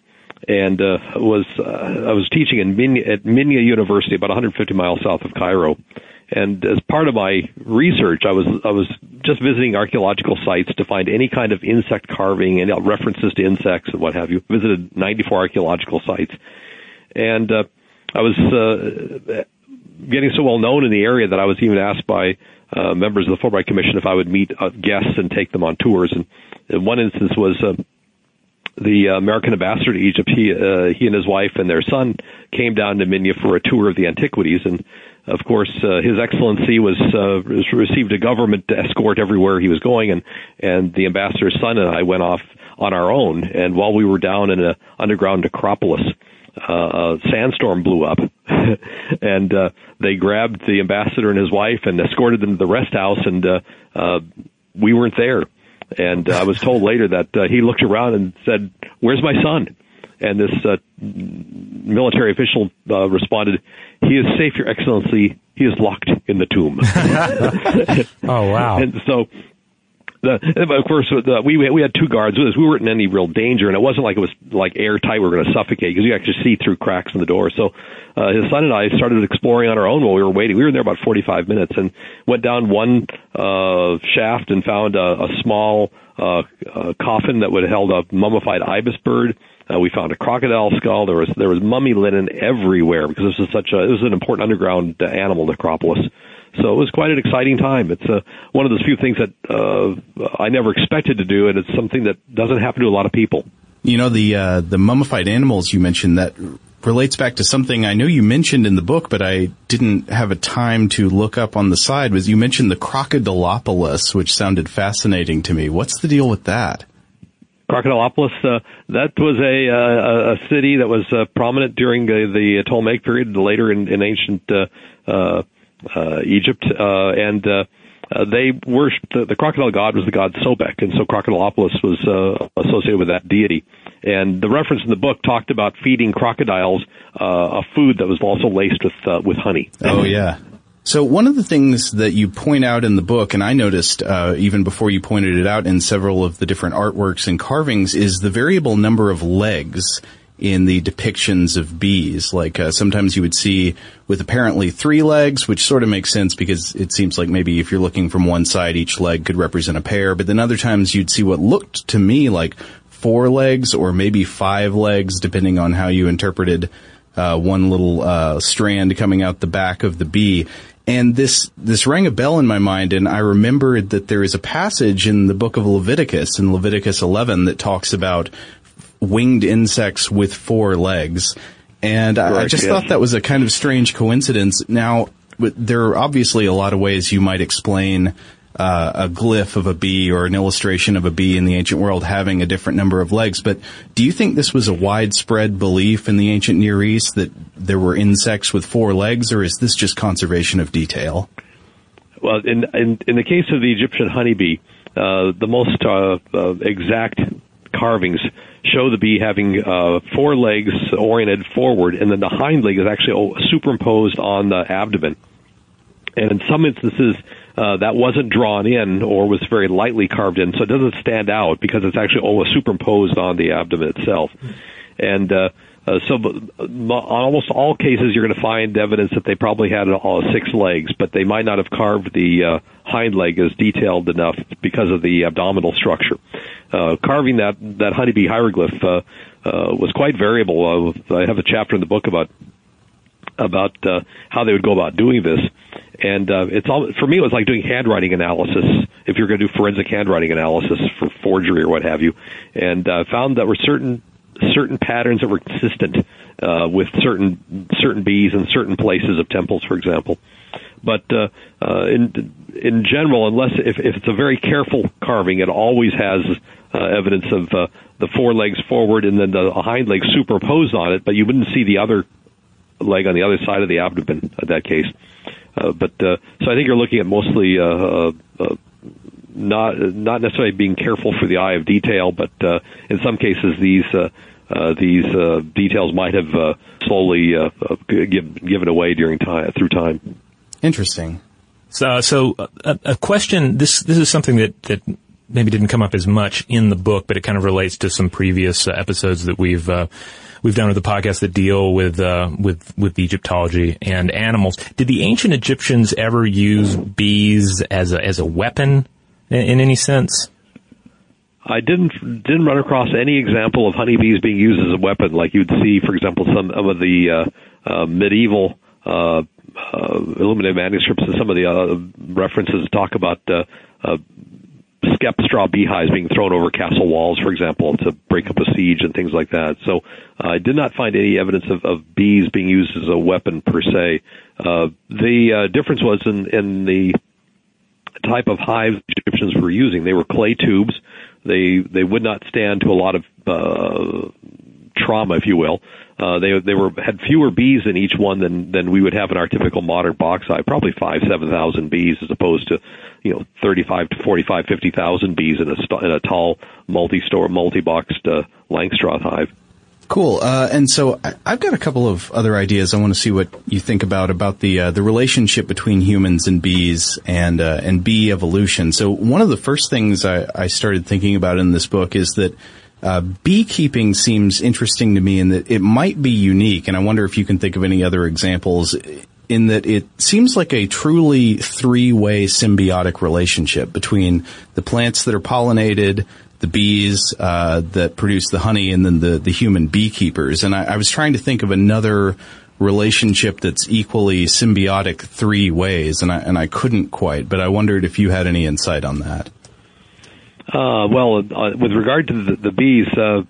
and uh, was uh, I was teaching in at Minya University, about 150 miles south of Cairo. And as part of my research, I was I was just visiting archaeological sites to find any kind of insect carving and references to insects and what have you. Visited 94 archaeological sites, and uh, I was uh, getting so well known in the area that I was even asked by uh, members of the Fulbright Commission if I would meet uh, guests and take them on tours. And, and one instance was uh, the American ambassador to Egypt. He uh, he and his wife and their son came down to Minya for a tour of the antiquities, and of course, uh, His Excellency was uh, received a government escort everywhere he was going, and and the ambassador's son and I went off on our own. And while we were down in an underground necropolis, uh, a sandstorm blew up, and uh, they grabbed the ambassador and his wife and escorted them to the rest house, and uh, uh, we weren't there. And uh, I was told later that uh, he looked around and said, "Where's my son?" And this uh, military official uh, responded, he is safe, Your Excellency. He is locked in the tomb. oh wow! And so the, of course, the, we we had two guards with us. We weren't in any real danger, and it wasn't like it was like airtight. We were going to suffocate because you actually see through cracks in the door. So uh, his son and I started exploring on our own while we were waiting. We were there about 45 minutes and went down one uh, shaft and found a, a small uh, uh, coffin that would have held a mummified ibis bird. Uh, we found a crocodile skull. There was there was mummy linen everywhere because this was such a this was an important underground uh, animal necropolis. So it was quite an exciting time. It's uh, one of those few things that uh, I never expected to do, and it's something that doesn't happen to a lot of people. You know the uh, the mummified animals you mentioned that relates back to something I know you mentioned in the book, but I didn't have a time to look up on the side. Was you mentioned the Crocodilopolis, which sounded fascinating to me. What's the deal with that? Crocodilopolis, uh, that was a, uh, a city that was uh, prominent during the, the Ptolemaic period, later in, in ancient uh, uh, uh, Egypt, uh, and uh, uh, they worshipped the, the crocodile god was the god Sobek, and so Crocodilopolis was uh, associated with that deity. And the reference in the book talked about feeding crocodiles uh, a food that was also laced with uh, with honey. Oh yeah. So one of the things that you point out in the book, and I noticed uh, even before you pointed it out in several of the different artworks and carvings, is the variable number of legs in the depictions of bees. Like uh, sometimes you would see with apparently three legs, which sort of makes sense because it seems like maybe if you're looking from one side, each leg could represent a pair. But then other times you'd see what looked to me like four legs or maybe five legs, depending on how you interpreted uh, one little uh, strand coming out the back of the bee. And this this rang a bell in my mind, and I remembered that there is a passage in the book of Leviticus, in Leviticus 11, that talks about winged insects with four legs. And Correct, I just yes. thought that was a kind of strange coincidence. Now, there are obviously a lot of ways you might explain uh, a glyph of a bee or an illustration of a bee in the ancient world having a different number of legs. But do you think this was a widespread belief in the ancient Near East that there were insects with four legs, or is this just conservation of detail? Well, in in, in the case of the Egyptian honeybee, uh, the most uh, uh exact carvings show the bee having uh, four legs oriented forward, and then the hind leg is actually superimposed on the abdomen. And in some instances, uh, that wasn't drawn in or was very lightly carved in, so it doesn't stand out because it's actually superimposed on the abdomen itself. And uh, uh, so, on almost all cases, you're going to find evidence that they probably had all six legs, but they might not have carved the uh, hind leg as detailed enough because of the abdominal structure. Uh, carving that that honeybee hieroglyph uh, uh, was quite variable. Uh, I have a chapter in the book about about uh, how they would go about doing this, and uh, it's all for me. It was like doing handwriting analysis. If you're going to do forensic handwriting analysis for forgery or what have you, and uh, found that were certain certain patterns that were consistent uh, with certain certain bees in certain places of temples, for example. But uh, uh, in in general, unless if, if it's a very careful carving, it always has uh, evidence of uh, the four legs forward and then the hind leg superimposed on it, but you wouldn't see the other leg on the other side of the abdomen in that case. Uh, but uh, so I think you're looking at mostly uh, uh, uh not not necessarily being careful for the eye of detail, but uh, in some cases these uh, uh, these uh, details might have uh, slowly uh, uh give, given away during time through time. Interesting. So, so a, a, question. This this is something that that maybe didn't come up as much in the book, but it kind of relates to some previous uh, episodes that we've we've done with the podcast that deal with with with Egyptology and animals. Did the ancient Egyptians ever use bees as a as a weapon in, in any sense? I didn't didn't run across any example of honeybees being used as a weapon, like you'd see, for example, some of the uh, uh, medieval uh, uh, illuminated manuscripts and some of the uh, references talk about uh, uh, skep straw beehives being thrown over castle walls, for example, to break up a siege and things like that. So uh, I did not find any evidence of, of bees being used as a weapon per se. Uh, the uh, difference was in, in the type of hives Egyptians were using. They were clay tubes. They they would not stand to a lot of uh, trauma, if you will. Uh, they they were had fewer bees in each one than than we would have in our typical modern box hive. Probably five seven thousand bees as opposed to you know thirty five to forty five fifty thousand bees in a in a tall multi store multi boxed uh, Langstroth hive. Cool. Uh, and so I, I've got a couple of other ideas. I want to see what you think about about the uh, the relationship between humans and bees and uh, and bee evolution. So one of the first things I, I started thinking about in this book is that uh, beekeeping seems interesting to me in that it might be unique, and I wonder if you can think of any other examples. In that it seems like a truly three-way symbiotic relationship between the plants that are pollinated, the bees uh, that produce the honey and then the, the human beekeepers. And I, I was trying to think of another relationship that's equally symbiotic three ways, and I, and I couldn't quite, but I wondered if you had any insight on that. Uh, well, uh, with regard to the, the bees, uh,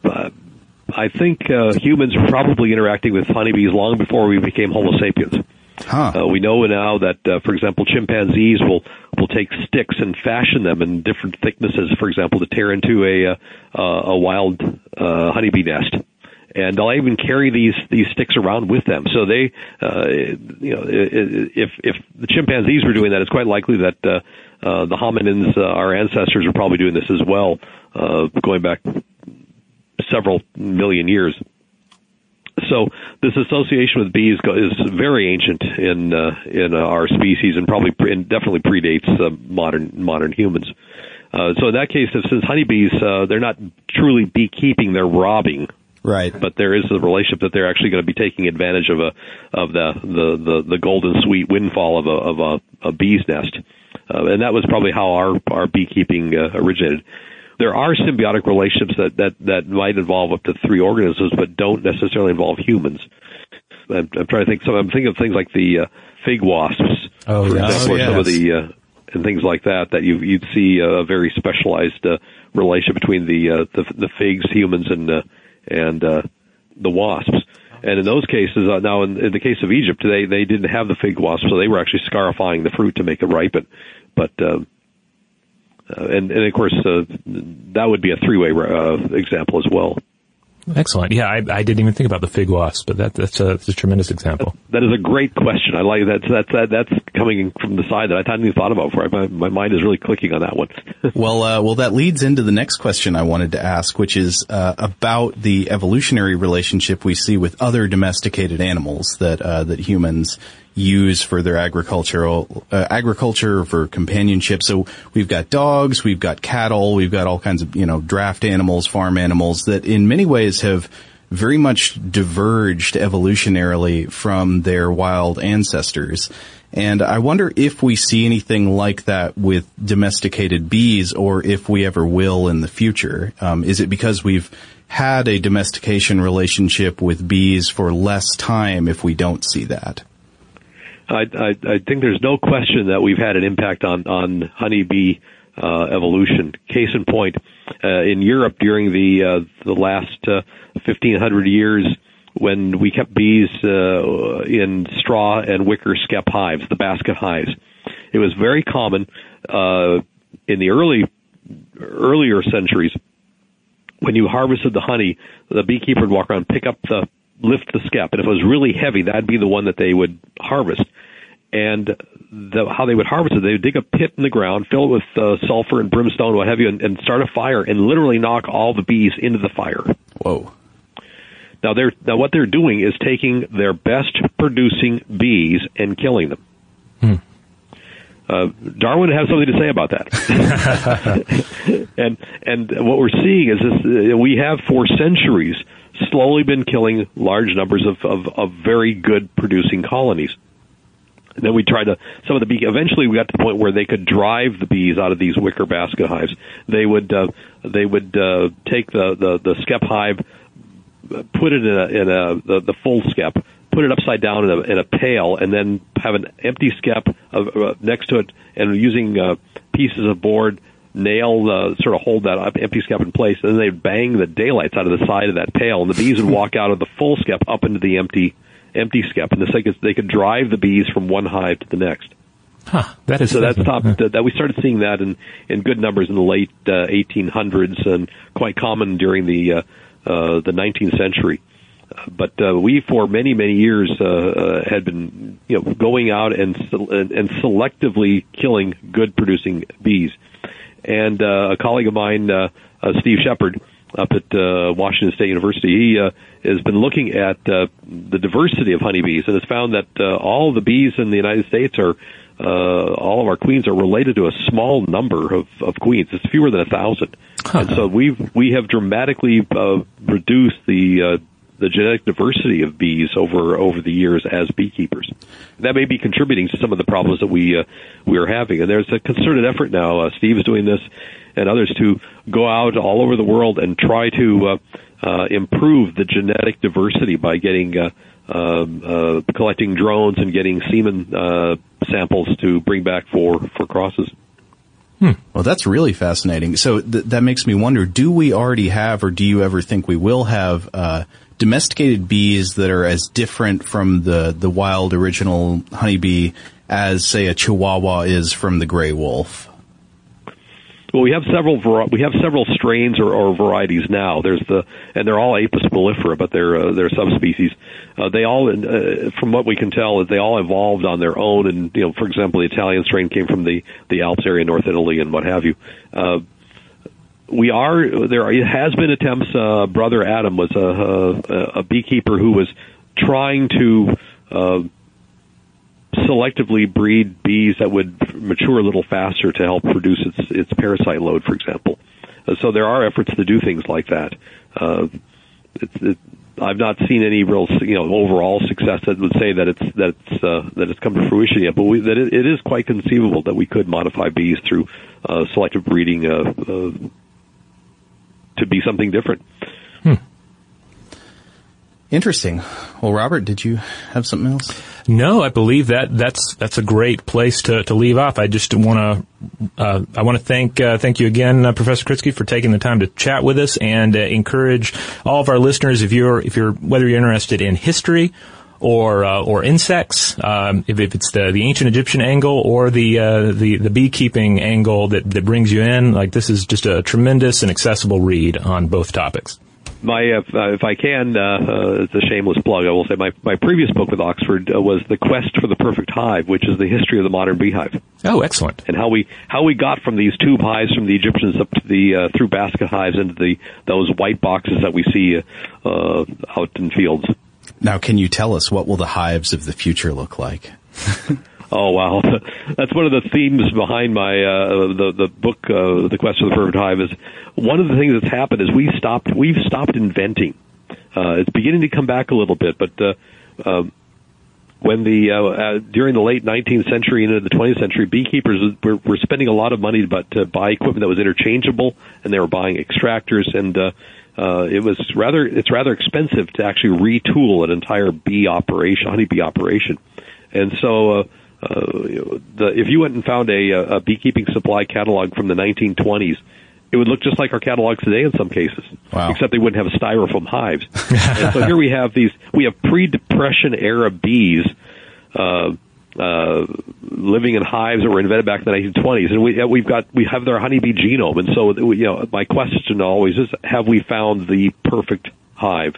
I think uh, humans were probably interacting with honeybees long before we became Homo sapiens. Huh. Uh, we know now that, uh, for example, chimpanzees will will take sticks and fashion them in different thicknesses, for example, to tear into a uh, a wild uh, honeybee nest. And they'll even carry these these sticks around with them. So they, uh, you know, if if the chimpanzees were doing that, it's quite likely that uh, uh, the hominins, uh, our ancestors, are probably doing this as well, uh, going back several million years. So this association with bees is very ancient in uh, in uh, our species and probably pre- and definitely predates uh, modern modern humans. Uh, so in that case, since honeybees uh, they're not truly beekeeping, they're robbing. Right. But there is a relationship that they're actually going to be taking advantage of a of the the the, the golden sweet windfall of a of a, a bee's nest, uh, and that was probably how our our beekeeping uh, originated there are symbiotic relationships that, that, that might involve up to three organisms, but don't necessarily involve humans. I'm, I'm trying to think. So I'm thinking of things like the uh, fig wasps, oh, for yes. example, Oh, or some of the uh, and things like that. That you you'd see a very specialized uh, relationship between the uh, the, the figs, humans, and uh, and uh, the wasps. And in those cases, uh, now in, in the case of Egypt, they they didn't have the fig wasp, so they were actually scarifying the fruit to make it ripen. But um, uh, and, and of course, uh, that would be a three-way uh, example as well. Excellent. Yeah, I, I didn't even think about the fig wasp, but that, that's, a, that's a tremendous example. That is a great question. I like that. That's that, that's coming from the side that I hadn't even thought about before. My, my mind is really clicking on that one. Well, uh, well, that leads into the next question I wanted to ask, which is uh, about the evolutionary relationship we see with other domesticated animals that uh, that humans use for their agricultural uh, agriculture for companionship. So we've got dogs, we've got cattle, we've got all kinds of you know draft animals, farm animals that in many ways have very much diverged evolutionarily from their wild ancestors. And I wonder if we see anything like that with domesticated bees or if we ever will in the future. Um, is it because we've had a domestication relationship with bees for less time if we don't see that? I, I, I think there's no question that we've had an impact on on honeybee uh, evolution. Case in point, uh, in Europe during the uh, the last uh, 1500 years, when we kept bees uh, in straw and wicker skep hives, the basket hives, it was very common uh, in the early earlier centuries when you harvested the honey, the beekeeper would walk around, pick up the, lift the skep, and if it was really heavy, that'd be the one that they would harvest. And the, how they would harvest it, they would dig a pit in the ground, fill it with uh, sulfur and brimstone, what have you, and, and start a fire, and literally knock all the bees into the fire. Whoa. Now they're now what they're doing is taking their best producing bees and killing them. Uh, Darwin has something to say about that. and and what we're seeing is this: uh, we have for centuries slowly been killing large numbers of, of, of very good producing colonies. And then we tried to some of the bee. Eventually, we got to the point where they could drive the bees out of these wicker basket hives. They would uh, they would uh, take the, the the skep hive, put it in a in a the, the full skep, put it upside down in a, in a pail, and then have an empty skep of, uh, next to it, and using uh, pieces of board nail uh, sort of hold that up, empty skep in place, and then they'd bang the daylights out of the side of that pail, and the bees would walk out of the full skep up into the empty empty skep, and this they could, they could drive the bees from one hive to the next. Huh, that is So that's top. That, that we started seeing that in in good numbers in the late uh, 1800s and quite common during the uh, uh, the 19th century. Uh, But uh, we, for many many years, uh, uh, had been you know going out and and, selectively killing good producing bees. And uh, a colleague of mine, uh, uh, Steve Sheppard, up at uh, Washington State University. He uh, has been looking at uh, the diversity of honeybees and has found that uh, all the bees in the United States are uh, all of our queens are related to a small number of, of queens. It's fewer than a thousand, and so we've we have dramatically uh, reduced the uh, the genetic diversity of bees over over the years as beekeepers. That may be contributing to some of the problems that we uh, we are having. And there's a concerted effort now. Uh, Steve is doing this, and others to go out all over the world and try to uh, uh, improve the genetic diversity by getting. Uh, um, collecting drones and getting semen samples to bring back for, for crosses. Well, that's really fascinating. So th- that makes me wonder: Do we already have, or do you ever think we will have, uh, domesticated bees that are as different from the the wild original honeybee as, say, a Chihuahua is from the gray wolf? Well, we have several we have several strains or, or varieties now. There's the and they're all Apis mellifera, but they're uh, they're subspecies. Uh, they all, uh, from what we can tell, they all evolved on their own. And you know, for example, the Italian strain came from the the Alps area, North Italy, and what have you. Uh, we are there. Are, has been attempts. Uh, Brother Adam was a, a, a beekeeper who was trying to. Uh, selectively breed bees that would mature a little faster to help produce its its parasite load, for example. Uh, so there are efforts to do things like that. Uh, it's, it, I've not seen any real, you know, overall success that would say that it's that it's uh, that it's come to fruition yet. But we, that it, it is quite conceivable that we could modify bees through uh, selective breeding uh, uh, to be something different. Interesting. Well, Robert, did you have something else? No, I believe that that's that's a great place to, to leave off. I just want to uh, I want to thank uh, thank you again, uh, Professor Kritsky, for taking the time to chat with us, and uh, encourage all of our listeners if you're if you're whether you're interested in history or uh, or insects, um, if, if it's the the ancient Egyptian angle or the uh, the the beekeeping angle that that brings you in, like this is just a tremendous and accessible read on both topics my if, uh, if I can, uh, uh, it's a shameless plug. I will say my my previous book with Oxford uh, was the quest for the perfect hive, which is the history of the modern beehive. Oh, excellent! And how we how we got from these tube hives from the Egyptians up to the uh, through basket hives into the those white boxes that we see uh, out in fields. Now, can you tell us what will the hives of the future look like? Oh wow, that's one of the themes behind my uh, the the book, uh, The Quest for the Perfect Hive. Is one of the things that's happened is we stopped we've stopped inventing. Uh, it's beginning to come back a little bit, but uh, uh, when the uh, uh, during the late 19th century into the 20th century, beekeepers were, were spending a lot of money but to buy equipment that was interchangeable, and they were buying extractors, and uh, uh, it was rather it's rather expensive to actually retool an entire bee operation, honeybee operation, and so. Uh, uh, the, if you went and found a, a beekeeping supply catalog from the 1920s, it would look just like our catalogs today in some cases, wow. except they wouldn't have styrofoam hives. and so here we have these, we have pre-depression era bees, uh, uh, living in hives that were invented back in the 1920s, and we we've got we have their honeybee genome, and so you know my question always is: Have we found the perfect hive?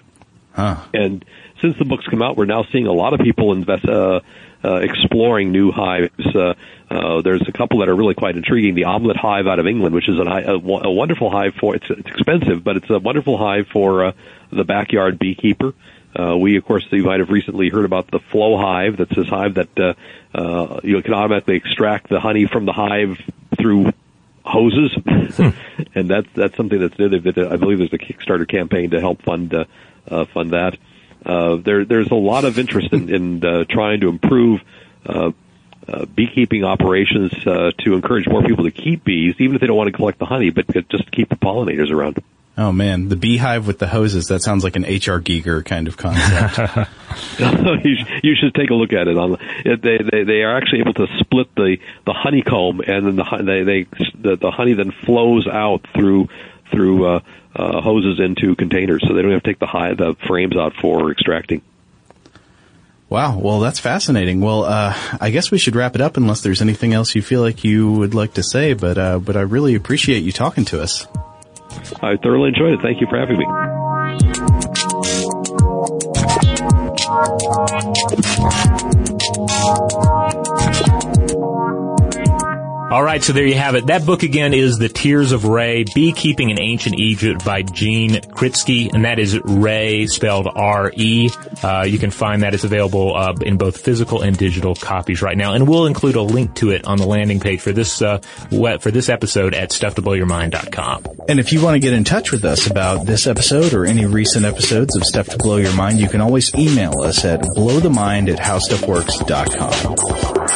Huh. And since the book's come out, we're now seeing a lot of people invest. Uh, uh, exploring new hives. Uh, uh, there's a couple that are really quite intriguing. The Omlet Hive out of England, which is an, a, a wonderful hive for it's, it's expensive, but it's a wonderful hive for uh, the backyard beekeeper. Uh, we, of course, you might have recently heard about the Flow Hive. That's this hive that uh, uh, you can automatically extract the honey from the hive through hoses, hmm. and that's that's something that's new. I believe there's a Kickstarter campaign to help fund uh, uh, fund that. Uh, there, there's a lot of interest in, in uh, trying to improve uh, uh, beekeeping operations uh, to encourage more people to keep bees, even if they don't want to collect the honey, but just keep the pollinators around. Oh man, the beehive with the hoses, that sounds like an H.R. Giger kind of concept. you, you, should take a look at it. On they, they they are actually able to split the the honeycomb, and then the they, they the, the honey then flows out through through uh, uh, hoses into containers, so they don't have to take the high, the frames out for extracting. Wow, well that's fascinating. Well, uh, I guess we should wrap it up unless there's anything else you feel like you would like to say. But uh, but I really appreciate you talking to us. I thoroughly enjoyed it. Thank you for having me. All right, so there you have it. That book again is The Tears of Re, Beekeeping in Ancient Egypt by Gene Kritsky, and that is Re spelled R-E. Uh, you can find that it's available uh, in both physical and digital copies right now, and we'll include a link to it on the landing page for this uh, for this episode at stufftoblowyourmind.com. And if you want to get in touch with us about this episode or any recent episodes of Stuff to Blow Your Mind, you can always email us at blowthemind at howstuffworks.com.